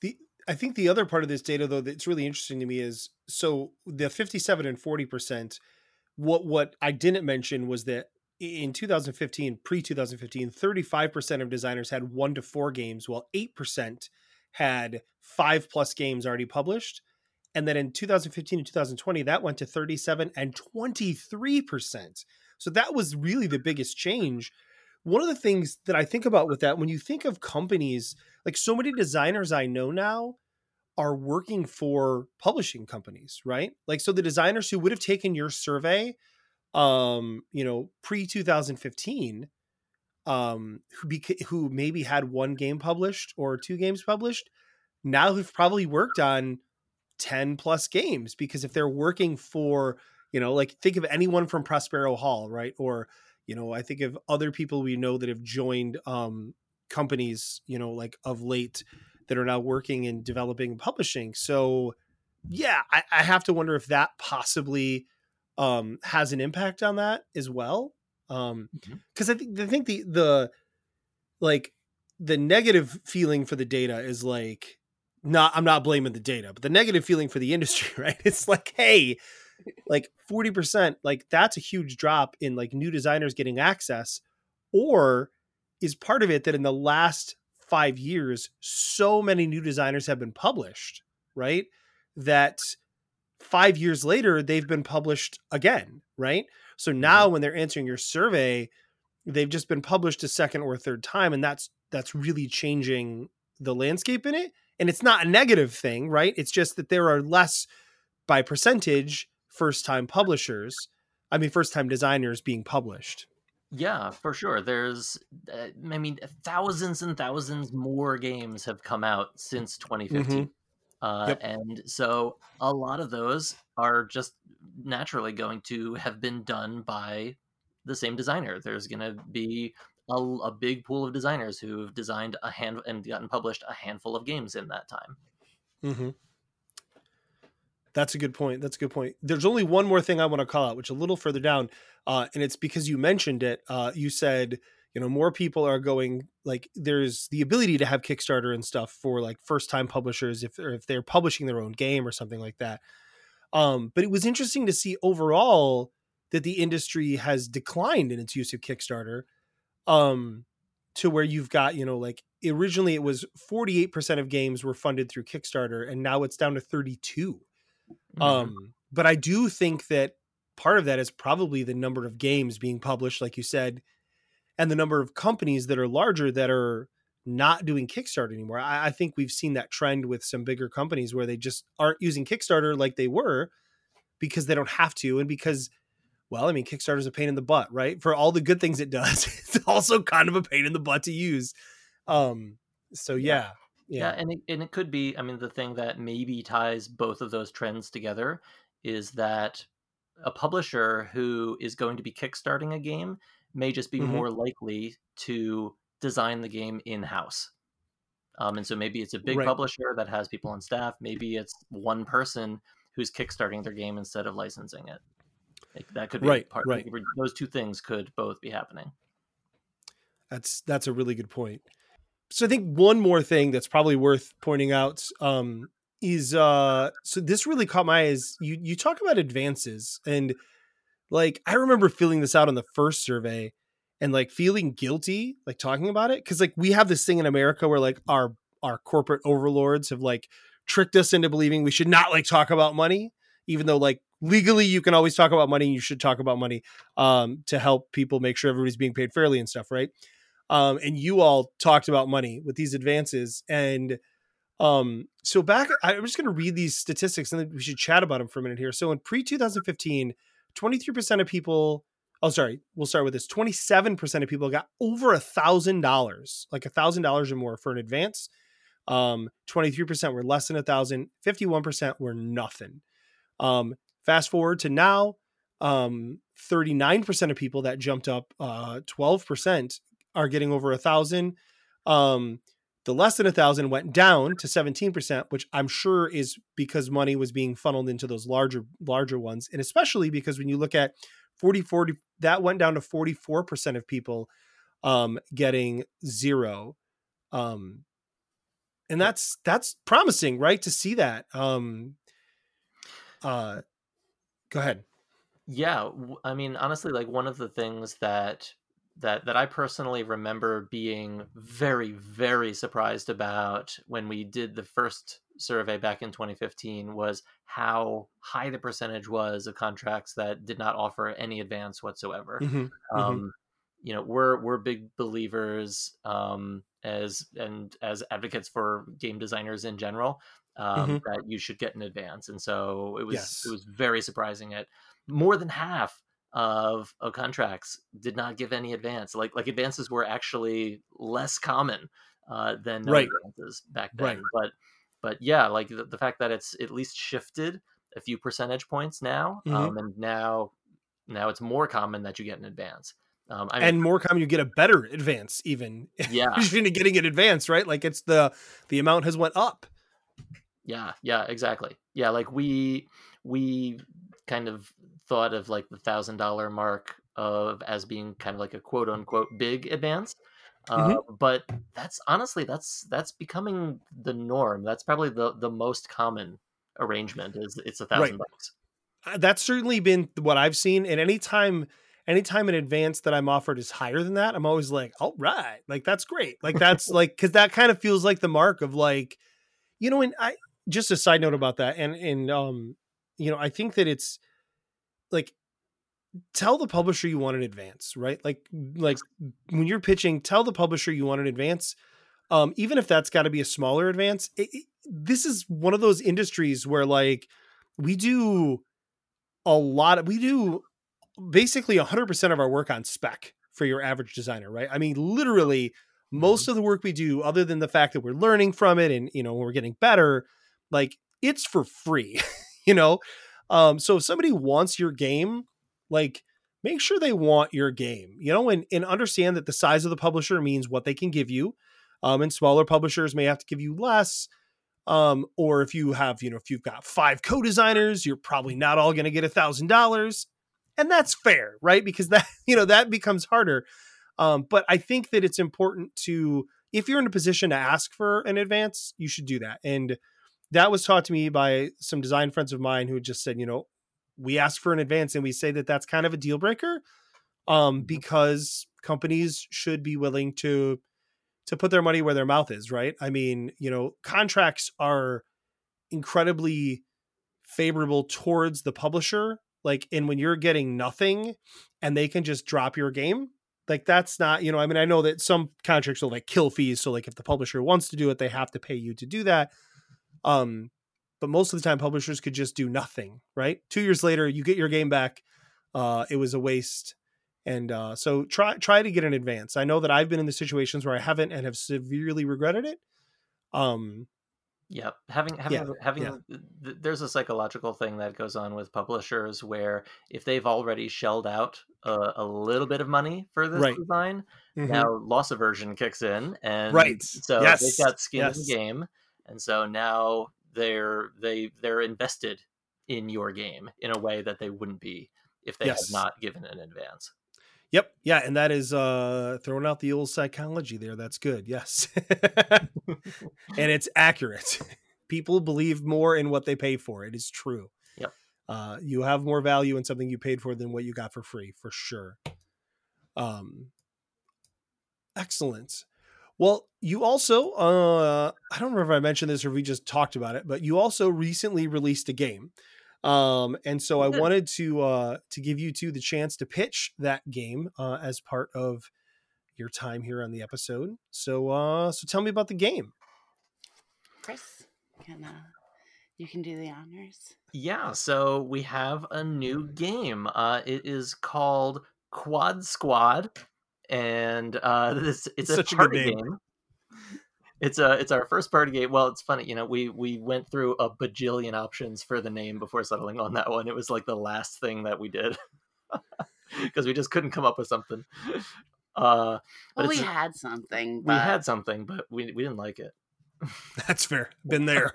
The I think the other part of this data though that's really interesting to me is so the 57 and 40% what what I didn't mention was that in 2015 pre 2015 35% of designers had 1 to 4 games while 8% had 5 plus games already published and then in 2015 and 2020 that went to 37 and 23%. So that was really the biggest change. One of the things that I think about with that when you think of companies like so many designers I know now are working for publishing companies, right? Like so the designers who would have taken your survey um, you know, pre 2015 um who beca- who maybe had one game published or two games published now have probably worked on 10 plus games because if they're working for, you know, like think of anyone from Prospero Hall, right? Or you know, I think of other people we know that have joined um companies, you know, like of late that are now working in developing and publishing. So yeah, I, I have to wonder if that possibly um has an impact on that as well. Um because I think I think the the like the negative feeling for the data is like not I'm not blaming the data, but the negative feeling for the industry, right? It's like, hey, like 40%, like that's a huge drop in like new designers getting access. Or is part of it that in the last five years, so many new designers have been published, right? That five years later, they've been published again, right? So mm-hmm. now when they're answering your survey, they've just been published a second or third time, and that's that's really changing the landscape in it. And it's not a negative thing, right? It's just that there are less by percentage first time publishers. I mean, first time designers being published. Yeah, for sure. There's, uh, I mean, thousands and thousands more games have come out since 2015. Uh, Yep. And so a lot of those are just naturally going to have been done by the same designer. There's going to be a, a big pool of designers who've designed a hand and gotten published a handful of games in that time. Mm-hmm. That's a good point. That's a good point. There's only one more thing I want to call out, which a little further down, uh, and it's because you mentioned it. Uh, you said you know more people are going like there's the ability to have Kickstarter and stuff for like first time publishers if if they're publishing their own game or something like that. Um, but it was interesting to see overall that the industry has declined in its use of Kickstarter. Um, to where you've got you know like originally it was 48% of games were funded through Kickstarter and now it's down to 32 Mhm. um, but I do think that part of that is probably the number of games being published, like you said, and the number of companies that are larger that are not doing Kickstarter anymore. I, I think we've seen that trend with some bigger companies where they just aren't using Kickstarter like they were because they don't have to, and because, well, I mean, Kickstarter is a pain in the butt, right? For all the good things it does, it's also kind of a pain in the butt to use. Um, so yeah, yeah, and it, and it could be i mean the thing that maybe ties both of those trends together is that a publisher who is going to be kickstarting a game may just be Mhm. more likely to design the game in house um, and so maybe it's a big Right. publisher that has people on staff maybe it's one person who's kickstarting their game instead of licensing it like, that could be Right, part right. those two things could both be happening That's that's a really good point. So I think one more thing that's probably worth pointing out um, is uh, so this really caught my eyes. you you talk about advances and like I remember filling this out on the first survey and like feeling guilty like talking about it because like we have this thing in America where like our our corporate overlords have like tricked us into believing we should not like talk about money even though like legally you can always talk about money you should talk about money um, to help people make sure everybody's being paid fairly and stuff right? Um, and you all talked about money with these advances and um, so back i'm just going to read these statistics and then we should chat about them for a minute here. So in pre-2015 23% of people oh sorry we'll start with this 27% of people got over a thousand dollars like a thousand dollars or more for an advance. Um 23% were less than a thousand 51% were nothing. Um fast forward to now um 39% of people that jumped up uh 12% are getting over a thousand. Um the less than a thousand went down to 17% which i'm sure is because money was being funneled into those larger larger ones. And especially because when you look at 40 40 that went down to 44% of people um getting zero. Um and that's that's promising right to see that. Um uh go ahead Yeah, I mean, honestly, like one of the things that that that I personally remember being very, very surprised about when we did the first survey back in 2015 was how high the percentage was of contracts that did not offer any advance whatsoever. Mhm, mhm. Um, you know, we're we're big believers um, as and as advocates for game designers in general um, that you should get in advance, and so it was Yes. it was very surprising. At more than half of, of contracts did not give any advance. Like like advances were actually less common uh, than no Right. advances back then. Right. But but yeah, like the, the fact that it's at least shifted a few percentage points now, Mhm. um, and now now it's more common that you get an advance. Um, I mean, and more common you get a better advance even yeah, getting an advance right like it's the the amount has went up yeah, yeah, exactly. Yeah, like we we kind of thought of like the thousand dollar mark of as being kind of like a quote unquote big advance. Uh, but that's honestly that's that's becoming the norm. That's probably the the most common arrangement is it's a thousand bucks. Uh, that's certainly been what i've seen and anytime anytime an advance that i'm offered is higher than that i'm always like all right like that's great like that's like because that kind of feels like the mark of like you know and i just a side note about that and and um you know i think that it's like tell the publisher you want an advance right? Like like when you're pitching tell the publisher you want an advance um even if that's got to be a smaller advance it, it- this is one of those industries where like we do a lot of we do basically 100% of our work on spec for your average designer right? I mean literally most of the work we do other than the fact that we're learning from it and you know we're getting better like it's for free you know um so if somebody wants your game like make sure they want your game you know and, and understand that the size of the publisher means what they can give you um and smaller publishers may have to give you less Um, or if you have, you know, if you've got five co-designers, you're probably not all going to get a thousand dollars, and that's fair, right? Because that, you know, that becomes harder. Um, but I think that it's important to, if you're in a position to ask for an advance, you should do that. And that was taught to me by some design friends of mine who just said, you know, we ask for an advance and we say that that's kind of a deal breaker um, because companies should be willing to to put their money where their mouth is, right? I mean, you know, contracts are incredibly favorable towards the publisher. Like, and when you're getting nothing and they can just drop your game, like that's not, you know, I mean, I know that some contracts will like kill fees. So like if the publisher wants to do it, they have to pay you to do that. Um, but most of the time publishers could just do nothing, right? Two years later, you get your game back. Uh, it was a waste and uh, so try try to get an advance. I know that I've been in the situations where I haven't and have severely regretted it. Um, yeah, having having Yeah, having yeah. th- there's a psychological thing that goes on with publishers where if they've already shelled out a, a little bit of money for this Right. design, mhm. now loss aversion kicks in, and Right. so Yes. they've got skin in the game, and so now they're they they're invested in your game in a way that they wouldn't be if they Yes. had not given an advance. Yep. Yeah, and that is uh throwing out the old psychology there. That's good. Yes. and it's accurate. People believe more in what they pay for. It is true. Yep. Uh you have more value in something you paid for than what you got for free, for sure. Um excellent. Well, you also uh I don't remember if I mentioned this or we just talked about it, but you also recently released a game. Um and so I wanted to uh to give you two the chance to pitch that game uh as part of your time here on the episode. So uh so tell me about the game. Chris, can uh, you can do the honors. Yeah, so we have a new game. Uh, it is called Quad Squad, and uh, this it's a Such a party name. game. It's a it's our first party game. Well, it's funny, you know, we we went through a bajillion options for the name before settling on that one. It was like the last thing that we did because we just couldn't come up with something. Uh, but Well, we had something, we had something, but we we didn't like it. That's fair. Been there.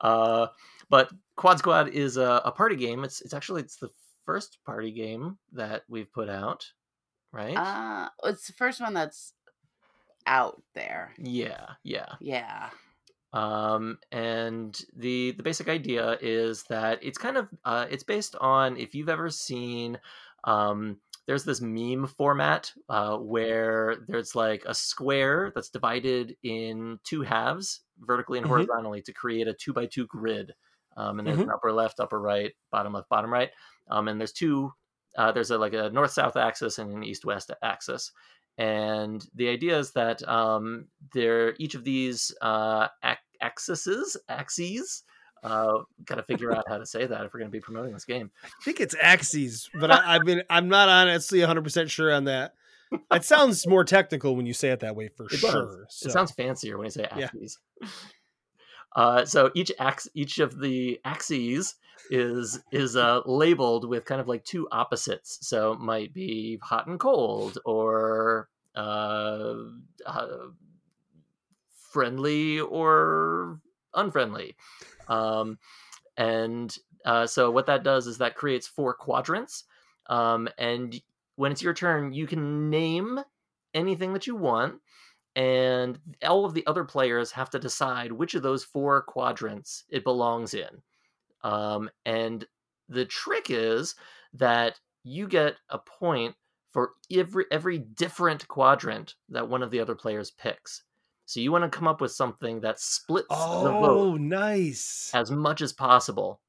uh, but Quad Squad is a, a party game. It's it's actually it's the first party game that we've put out, right? uh, it's the first one that's out there. yeah, yeah. Yeah. Um, and the the basic idea is that it's kind of uh, it's based on if you've ever seen um, there's this meme format uh, where there's like a square that's divided in two halves vertically and Mhm. horizontally to create a two by two grid um, and there's an upper left upper right bottom left bottom right um, and there's two uh, there's a like a north south axis and an east west axis and the idea is that um, there each of these uh, ac- axes axes uh, got to figure out how to say that if we're going to be promoting this game I think it's axes, but I, I mean I'm not honestly 100 percent sure on that. It sounds more technical when you say it that way for It sure. So, It sounds fancier when you say Yeah. Uh, so each ax each of the axes is is uh, labeled with kind of like two opposites. So it might be hot and cold, or uh, uh, friendly or unfriendly. Um, and uh, so what that does is that creates four quadrants. Um, and when it's your turn, you can name anything that you want and all of the other players have to decide which of those four quadrants it belongs in. Um, and the trick is that you get a point for every every different quadrant that one of the other players picks. So you want to come up with something that splits the vote Oh, nice. as much as possible.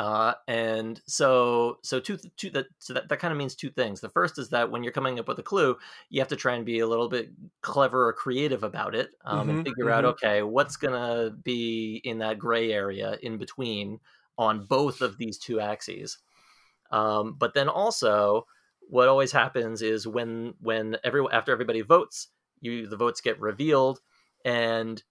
Uh, and so, so two, two that, so that, that kind of means two things. The first is that when you're coming up with a clue, you have to try and be a little bit clever or creative about it, um, Mhm, and figure out, mhm. okay, what's gonna be in that gray area in between on both of these two axes. Um, but then also, what always happens is when when every after everybody votes, you the votes get revealed, and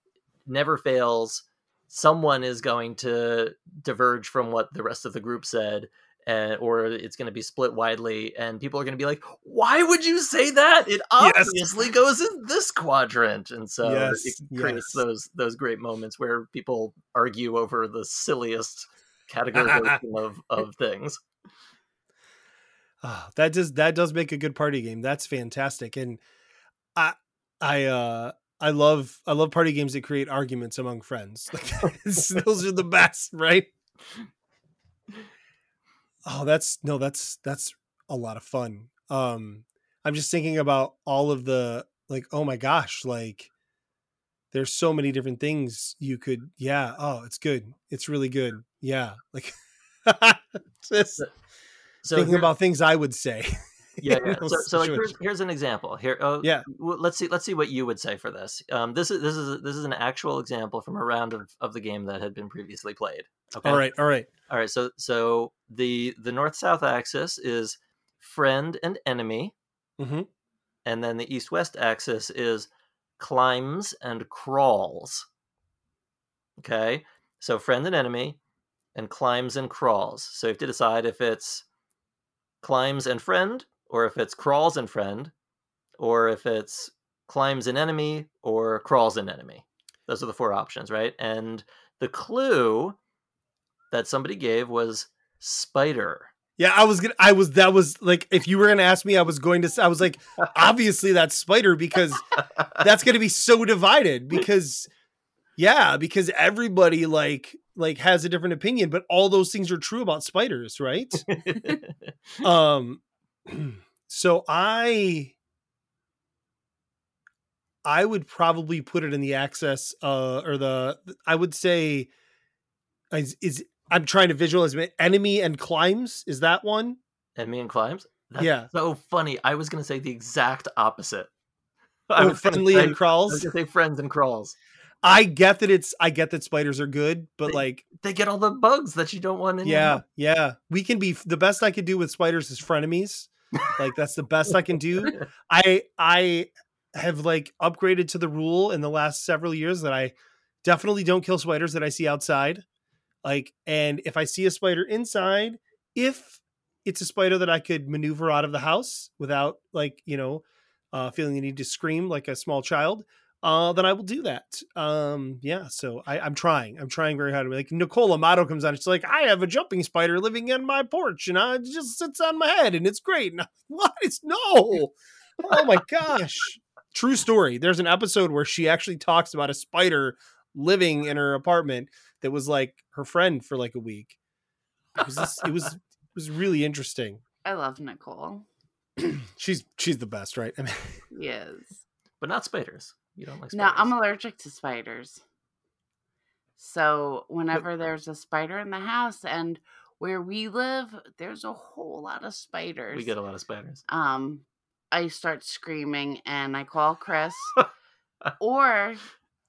never fails someone is going to diverge from what the rest of the group said and or it's going to be split widely and people are going to be like why would you say that it Yes. obviously goes in this quadrant and so Yes, it creates yes. those those great moments where people argue over the silliest categorization of of things Ah, that does that does make a good party game. That's fantastic. And I I uh I love I love party games that create arguments among friends. Like, those are the best, right? Oh, that's no, that's that's a lot of fun. Um I'm just thinking about all of the like oh my gosh, like there's so many different things you could yeah, oh, it's good. It's really good. Yeah. Like just so thinking here- about things I would say. Yeah, yeah. so, so like here's, here's an example here oh, Yeah. let's see let's see what you would say for this um this is this is this is an actual example from a round of, of the game that had been previously played okay All right, all right. all right so so the the north south axis is friend and enemy Mhm. and then the east west axis is climbs and crawls okay so friend and enemy and climbs and crawls so you have to decide if it's climbs and friend or if it's crawls and friend or if it's climbs and enemy or crawls and enemy those are the four options right and the clue that somebody gave was spider Yeah, I was gonna. I was. That was like, if you were gonna ask me, I was going to. I was like, obviously that's spider because that's gonna be so divided. Because, yeah, because everybody like like has a different opinion, but all those things are true about spiders, right? um, so I, I would probably put it in the access, uh, or the. I would say, is, is I'm trying to visualize enemy and climbs. Is that one? enemy and climbs That's Yeah. so funny i was going to say the exact opposite Oh, was friendly say- and I was crawls. going to say friends and crawls I get that it's I get that spiders are good, but They- like they get all the bugs that you don't want in yeah, yeah. We can be the best I could do with spiders is frenemies. Like that's the best I can do. I I have like upgraded to the rule in the last several years that I definitely don't kill spiders that I see outside. Like and if I see a spider inside, if it's a spider that I could maneuver out of the house without like, you know, uh feeling the need to scream like a small child, uh, then I will do that. Um, yeah, so I, I'm trying. I'm trying very hard. Like Nicole Amato comes on, she's like, I have a jumping spider living in my porch, and uh, it just sits on my head, and it's great. And I'm, what? It's no. Oh my gosh. True story. There's an episode where she actually talks about a spider living in her apartment that was like her friend for like a week. It was just, it was it was really interesting. I love Nicole. She's she's the best, right? I mean, Yes. but not spiders you don't like No, I'm allergic to spiders. So whenever there's a spider in the house and where we live, there's a whole lot of spiders. we get a lot of spiders um I start screaming and I call Chris or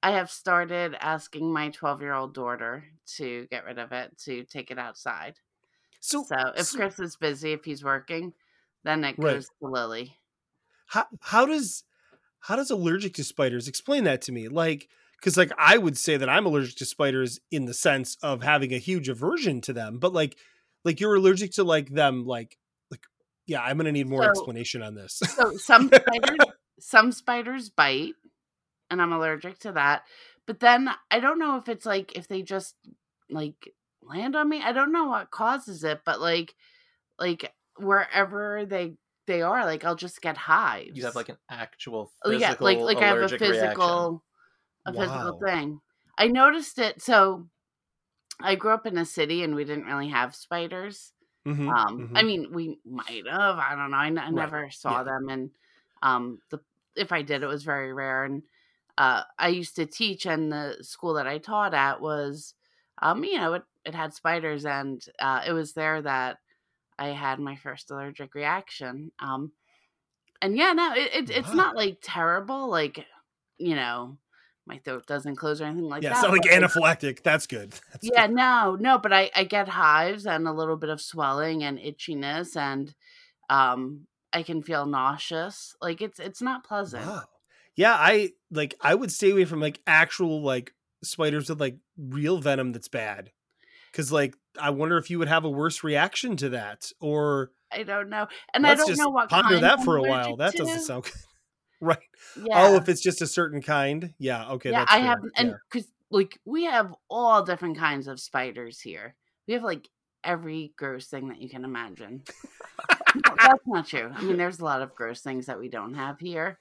I have started asking my 12-year-old daughter to get rid of it to take it outside. so So if so- Chris is busy, if he's working, then it Right. goes to Lily. how how does how does allergic to spiders explain that to me like because like i would say that i'm allergic to spiders in the sense of having a huge aversion to them but like like you're allergic to like them like like yeah i'm gonna need more So- explanation on this So some spiders, some spiders bite, and I'm allergic to that. But then I don't know if it's like if they just like land on me. I don't know what causes it, but like like wherever they they are, like I'll just get hives. you have like an actual Oh, physical yeah, like like I have a allergic reaction. physical a physical Wow. thing. I noticed it. So I grew up in a city and we didn't really have spiders. Mhm, Um, I mhm. mean, we might have. I don't know. I, n- I never saw yeah. them, and um, the if I did, it was very rare. And uh, I used to teach, and the school that I taught at was, um, you know, it, it had spiders, and uh, it was there that I had my first allergic reaction. Um, and yeah, no, it, it it's not like terrible, like you know, my throat doesn't close or anything like yeah that. Yeah, so like anaphylactic that's good That's yeah, no, no, but I I get hives and a little bit of swelling and itchiness and um I can feel nauseous. Like it's it's not pleasant. wow yeah i like i would stay away from like actual like spiders with like real venom that's bad Because like I wonder if you would have a worse reaction to that, or I don't know, and I don't know what ponder kind that for a while. That doesn't sound good. right. Oh, yeah. Oh, if it's just a certain kind, yeah. Okay, yeah, I fair. have, and yeah. because like we have all different kinds of spiders here. We have like every gross thing that you can imagine. No, That's not true. I mean, there's a lot of gross things that we don't have here,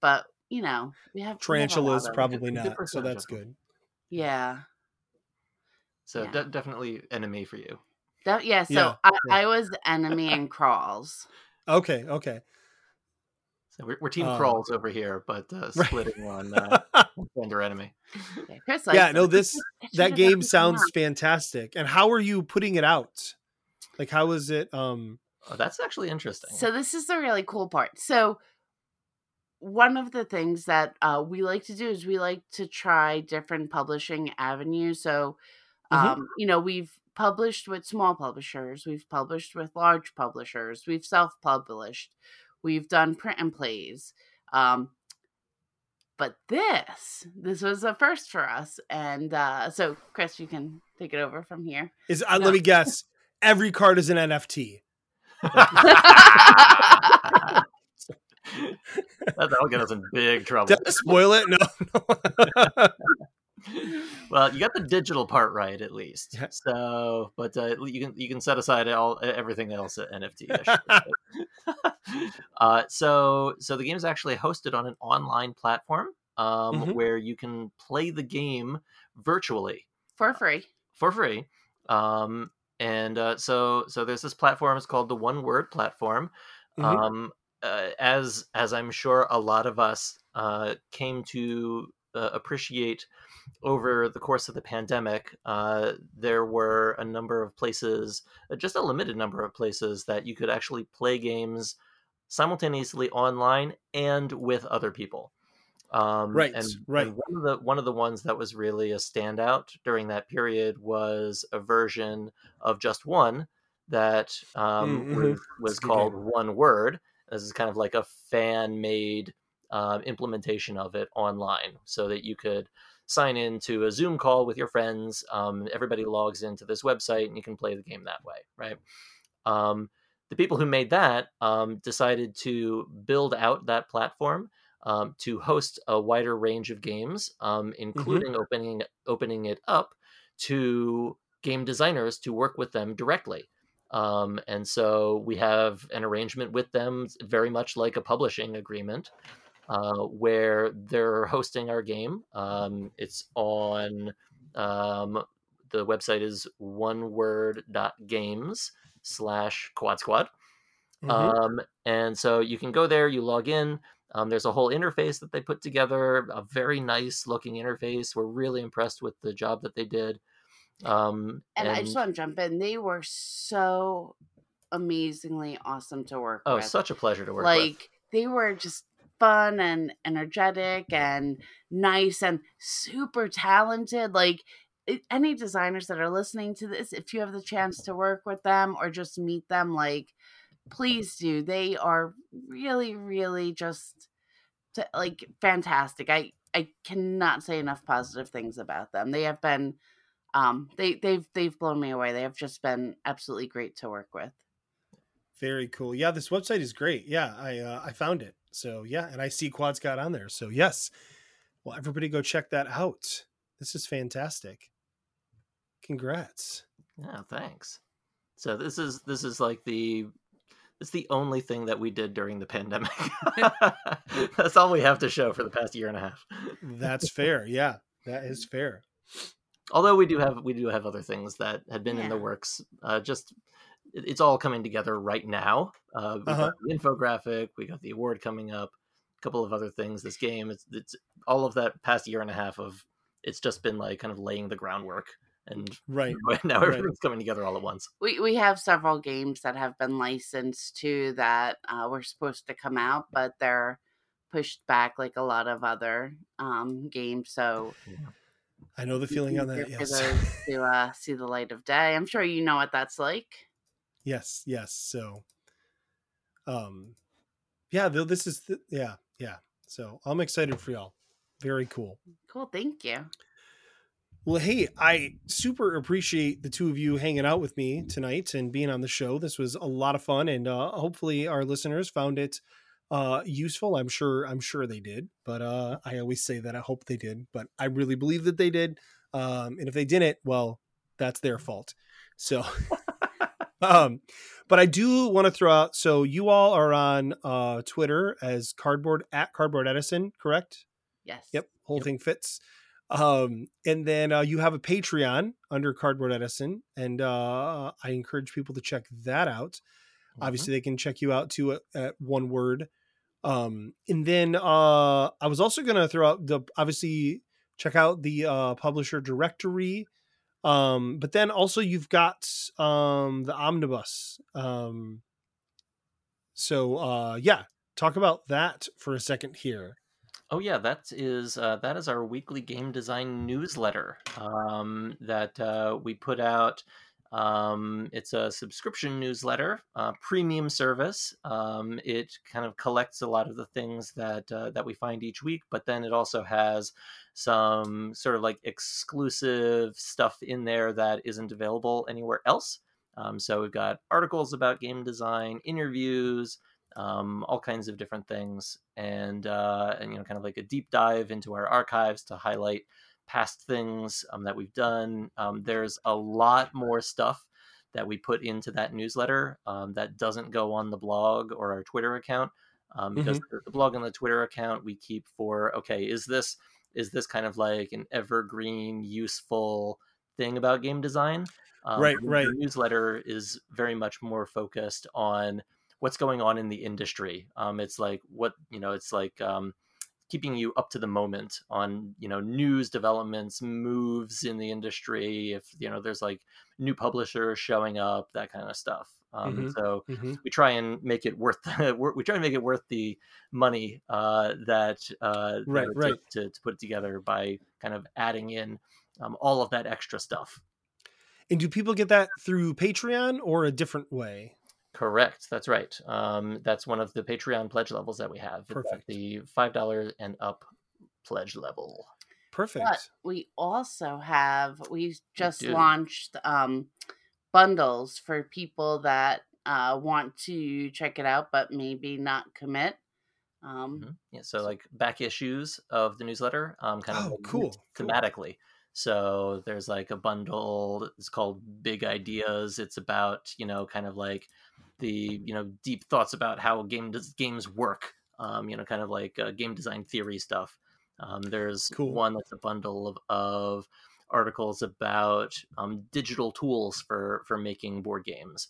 but you know, we have we have tarantulas probably not. So that's good. Yeah, So Yeah. de- definitely enemy for you. that, yeah. So Yeah, I. I was enemy and crawls. Okay, okay. So we're, we're team Um, crawls over here, but uh, right. splitting on uh, friend or enemy. Yeah, Chris yeah, no, this that game sounds out. fantastic. And how are you putting it out? Like, how is it? Um, Oh, that's actually interesting. So this is the really cool part. So one of the things that uh, we like to do is we like to try different publishing avenues. So, Mhm. um, you know, we've published with small publishers, we've published with large publishers, we've self-published, we've done print and plays. Um, but this, this was a first for us, and uh, so Chris, you can take it over from here. is uh, No. let me guess. Every card is an NFT. that, that'll get us in big trouble. Did I spoil it? No. well, you got the digital part right at least. Yeah. So, but uh, you can you can set aside all everything else at NFT. uh, so, so the game is actually hosted on an online platform um, Mhm. where you can play the game virtually For free. for free. Um, and uh, so, so there's this platform. It's called the One Word Platform. Mhm. Um, uh, as as I'm sure a lot of us uh, came to uh, appreciate over the course of the pandemic, uh, there were a number of places, uh, just a limited number of places that you could actually play games simultaneously online and with other people. Um, Right, and, right. and one of the one of the ones that was really a standout during that period was a version of just one that um, Mm, mhm. was, was called game. One Word. This is kind of like a fan made um, implementation of it online, so that you could sign in to a Zoom call with your friends. Um, everybody logs into this website, and you can play the game that way, right? Um, the people who made that um, decided to build out that platform um, to host a wider range of games, um, including opening opening it up to game designers to work with them directly. Um, and so we have an arrangement with them, very much like a publishing agreement, uh, where they're hosting our game. Um, it's on um, the website is oneword.games slash quad squad. Mhm. Um, and so you can go there, you log in. Um, there's a whole interface that they put together, a very nice looking interface. We're really impressed with the job that they did. Um, And, I just want to jump in. They were so amazingly awesome to work oh, with. such a pleasure to work like with. they were just fun and energetic and nice and super talented. Like any designers that are listening to this, if you have the chance to work with them or just meet them, like please do. They are really, really just like fantastic. I I cannot say enough positive things about them. They have been um they they've they've blown me away. They have just been absolutely great to work with. Very cool. Yeah, this website is great. Yeah, I uh, I found it. So yeah, and I see Quad Squad on there. So yes, well, everybody go check that out. This is fantastic. Congrats. Yeah, thanks. So this is this is like the it's the only thing that we did during the pandemic. That's all we have to show for the past year and a half. That's fair. Yeah, that is fair. Although we do have we do have other things that had been in the works. Uh, just it- it's all coming together right now. Uh, we Uh-huh. got the infographic, we got the award coming up, a couple of other things. This game, it's it's all of that past year and a half of it's just been like kind of laying the groundwork, and Right. now Right. coming together all at once. We we have several games that have been licensed too that uh, were supposed to come out, but they're pushed back like a lot of other um, games. So I know the feeling on that. easier Yes. to uh, see the light of day. I'm sure you know what that's like. Yes. Yes. So, um, yeah. Though this is the, yeah yeah. So I'm excited for y'all. Very cool. Cool, thank you. Well, hey, I super appreciate the two of you hanging out with me tonight and being on the show. This was a lot of fun, and uh, hopefully our listeners found it uh, useful. I'm sure. I'm sure they did. But uh, I always say that I hope they did, but I really believe that they did. Um, and if they didn't, well, that's their fault. So, um, but I do want to throw out. So you all are on uh, Twitter as cardboard at cardboard Edison, correct? Yes. Yep, whole Yep. thing fits. Um, and then uh, you have a Patreon under Cardboard Edison, and uh, I encourage people to check that out. Obviously, they can check you out too at, at one word. Um, and then uh, I was also going to throw out the obviously check out the uh, publisher directory. Um, but then also you've got um, the omnibus. Um, so uh, yeah, talk about that for a second here. Oh yeah, that is uh, that is our weekly game design newsletter um, that uh, we put out. Um, it's a subscription newsletter, uh, premium service. Um, it kind of collects a lot of the things that uh, that we find each week, but then it also has some sort of like exclusive stuff in there that isn't available anywhere else. Um, so we've got articles about game design, interviews, um, all kinds of different things, and uh, and you know, kind of like a deep dive into our archives to highlight past things um, that we've done. Um, there's a lot more stuff that we put into that newsletter um, that doesn't go on the blog or our Twitter account um, because the, the blog and the Twitter account we keep for okay, is this is this kind of like an evergreen, useful thing about game design? Um, Right, right. The newsletter is very much more focused on what's going on in the industry. Um, it's like what you know. It's like um, keeping you up to the moment on you know news developments, moves in the industry. If you know there's like new publishers showing up, that kind of stuff. Um, Mhm. So Mhm. we try and make it worth we try and make it worth the money uh, that uh, Right, it right. took to, to put it together by kind of adding in um, all of that extra stuff. And do people get that through Patreon or a different way? Correct. That's right. Um, that's one of the Patreon pledge levels that we have. Perfect. The five dollars and up pledge level. Perfect. But we also have we just do. launched um, bundles for people that uh, want to check it out but maybe not commit. Um, Mhm. Yeah, so like back issues of the newsletter, um, kind of Oh, like cool, grouped cool. thematically. So there's like a bundle. It's called Big Ideas. It's about you know kind of like the you know deep thoughts about how game des- games work. Um, you know, kind of like uh, game design theory stuff. Um, there's Cool. one that's a bundle of, of articles about um, digital tools for for making board games.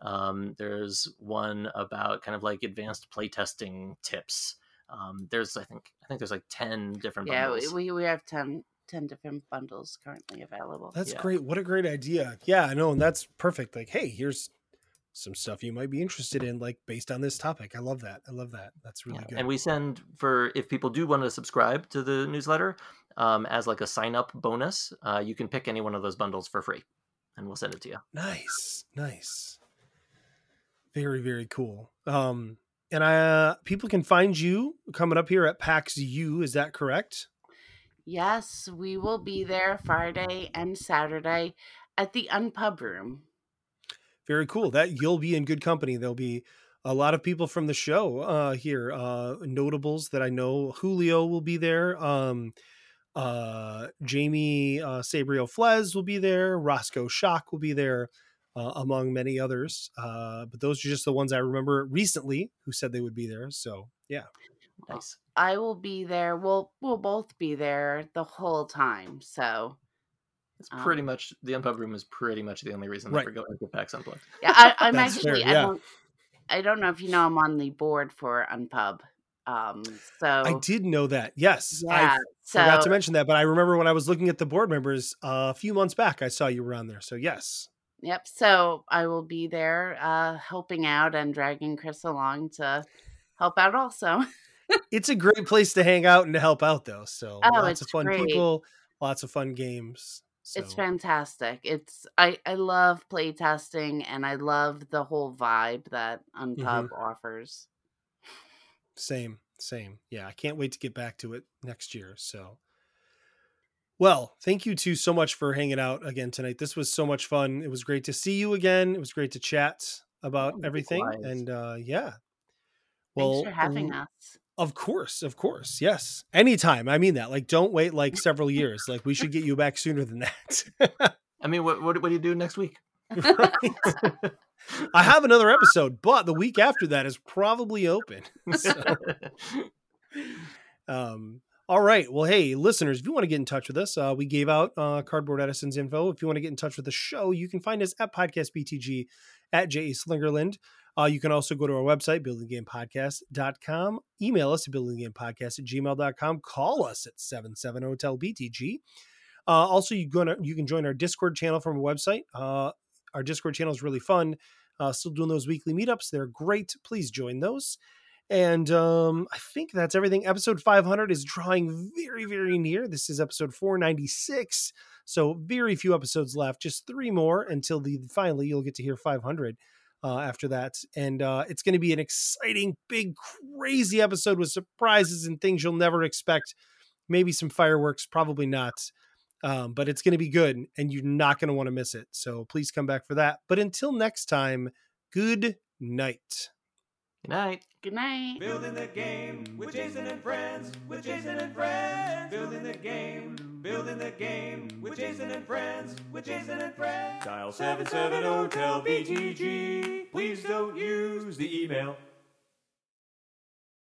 Um, there's one about kind of like advanced playtesting tips. Um, there's I think I think there's like ten different yeah, we, bundles. we we have 10, 10 different bundles currently available. That's Yeah. great. What a great idea. Yeah, I know. And that's perfect. Like, hey, here's some stuff you might be interested in, like based on this topic. I love that. I love that. That's really Yeah, good. And we send for if people do want to subscribe to the newsletter um, as like a sign up bonus, uh, you can pick any one of those bundles for free, and we'll send it to you. nice. Nice. Very, very cool. Um, and I uh people can find you coming up here at PAX U, is that correct? Yes, we will be there Friday and Saturday at the Unpub Room. Very cool. That you'll be in good company. There'll be a lot of people from the show uh here. Uh notables that I know. Julio will be there. Um uh Jamie uh Sabrio Flez will be there. Roscoe Shock will be there, uh, among many others. Uh but those are just the ones I remember recently who said they would be there. So yeah. Nice. I will be there. We'll we'll both be there the whole time. So It's pretty Um, much the Unpub Room is pretty much the only reason Right. that we're going to PAX Unplugged. yeah, I, I'm That's fair, actually I yeah. don't I don't know if you know I'm on the board for Unpub. Um so I did know that. Yes. yeah, I so forgot to mention that, but I remember when I was looking at the board members uh, a few months back, I saw you were on there. So yes. Yep. So I will be there uh helping out and dragging Chris along to help out also. it's a great place to hang out and to help out though so Oh, lots it's of fun great. people lots of fun games so It's fantastic. It's I I love playtesting and I love the whole vibe that Unpub offers. same same yeah i can't wait to get back to it next year so Well, thank you two so much for hanging out again tonight. This was so much fun. It was great to see you again. It was great to chat about Oh, everything. likewise. And uh yeah. Well, Thanks for having l- us. Of course, of course. Yes. Anytime. I mean that. Like don't wait like several years. Like we should get you back sooner than that. I mean, what, what what do you do next week? Right? I have another episode, but the week after that is probably open. So, um, all right. Well, hey, listeners, if you want to get in touch with us, uh, we gave out uh, Cardboard Edison's info. If you want to get in touch with the show, you can find us at podcastbtg at J. Slingerland. Uh, you can also go to our website, buildinggamepodcast.com. Email us at buildinggamepodcast at gmail.com. Call us at 77 tel btg Uh, also, you gonna you can join our Discord channel from our website. Uh, our Discord channel is really fun. Uh, still doing those weekly meetups. They're great. Please join those. And um, I think that's everything. Episode 500 is drawing very, very near. This is episode 496. So very few episodes left. Just three more until the finally you'll get to hear 500 uh, after that. And uh, it's going to be an exciting, big, crazy episode with surprises and things you'll never expect. Maybe some fireworks, probably not. Um, but it's going to be good and you're not going to want to miss it. So please come back for that. But until next time, good night. Good night. Good night. Building the game with Jason and friends, with Jason and friends. Building the game, building the game with Jason and friends, with Jason and friends. Dial 770 tell BTG. Please don't use the email.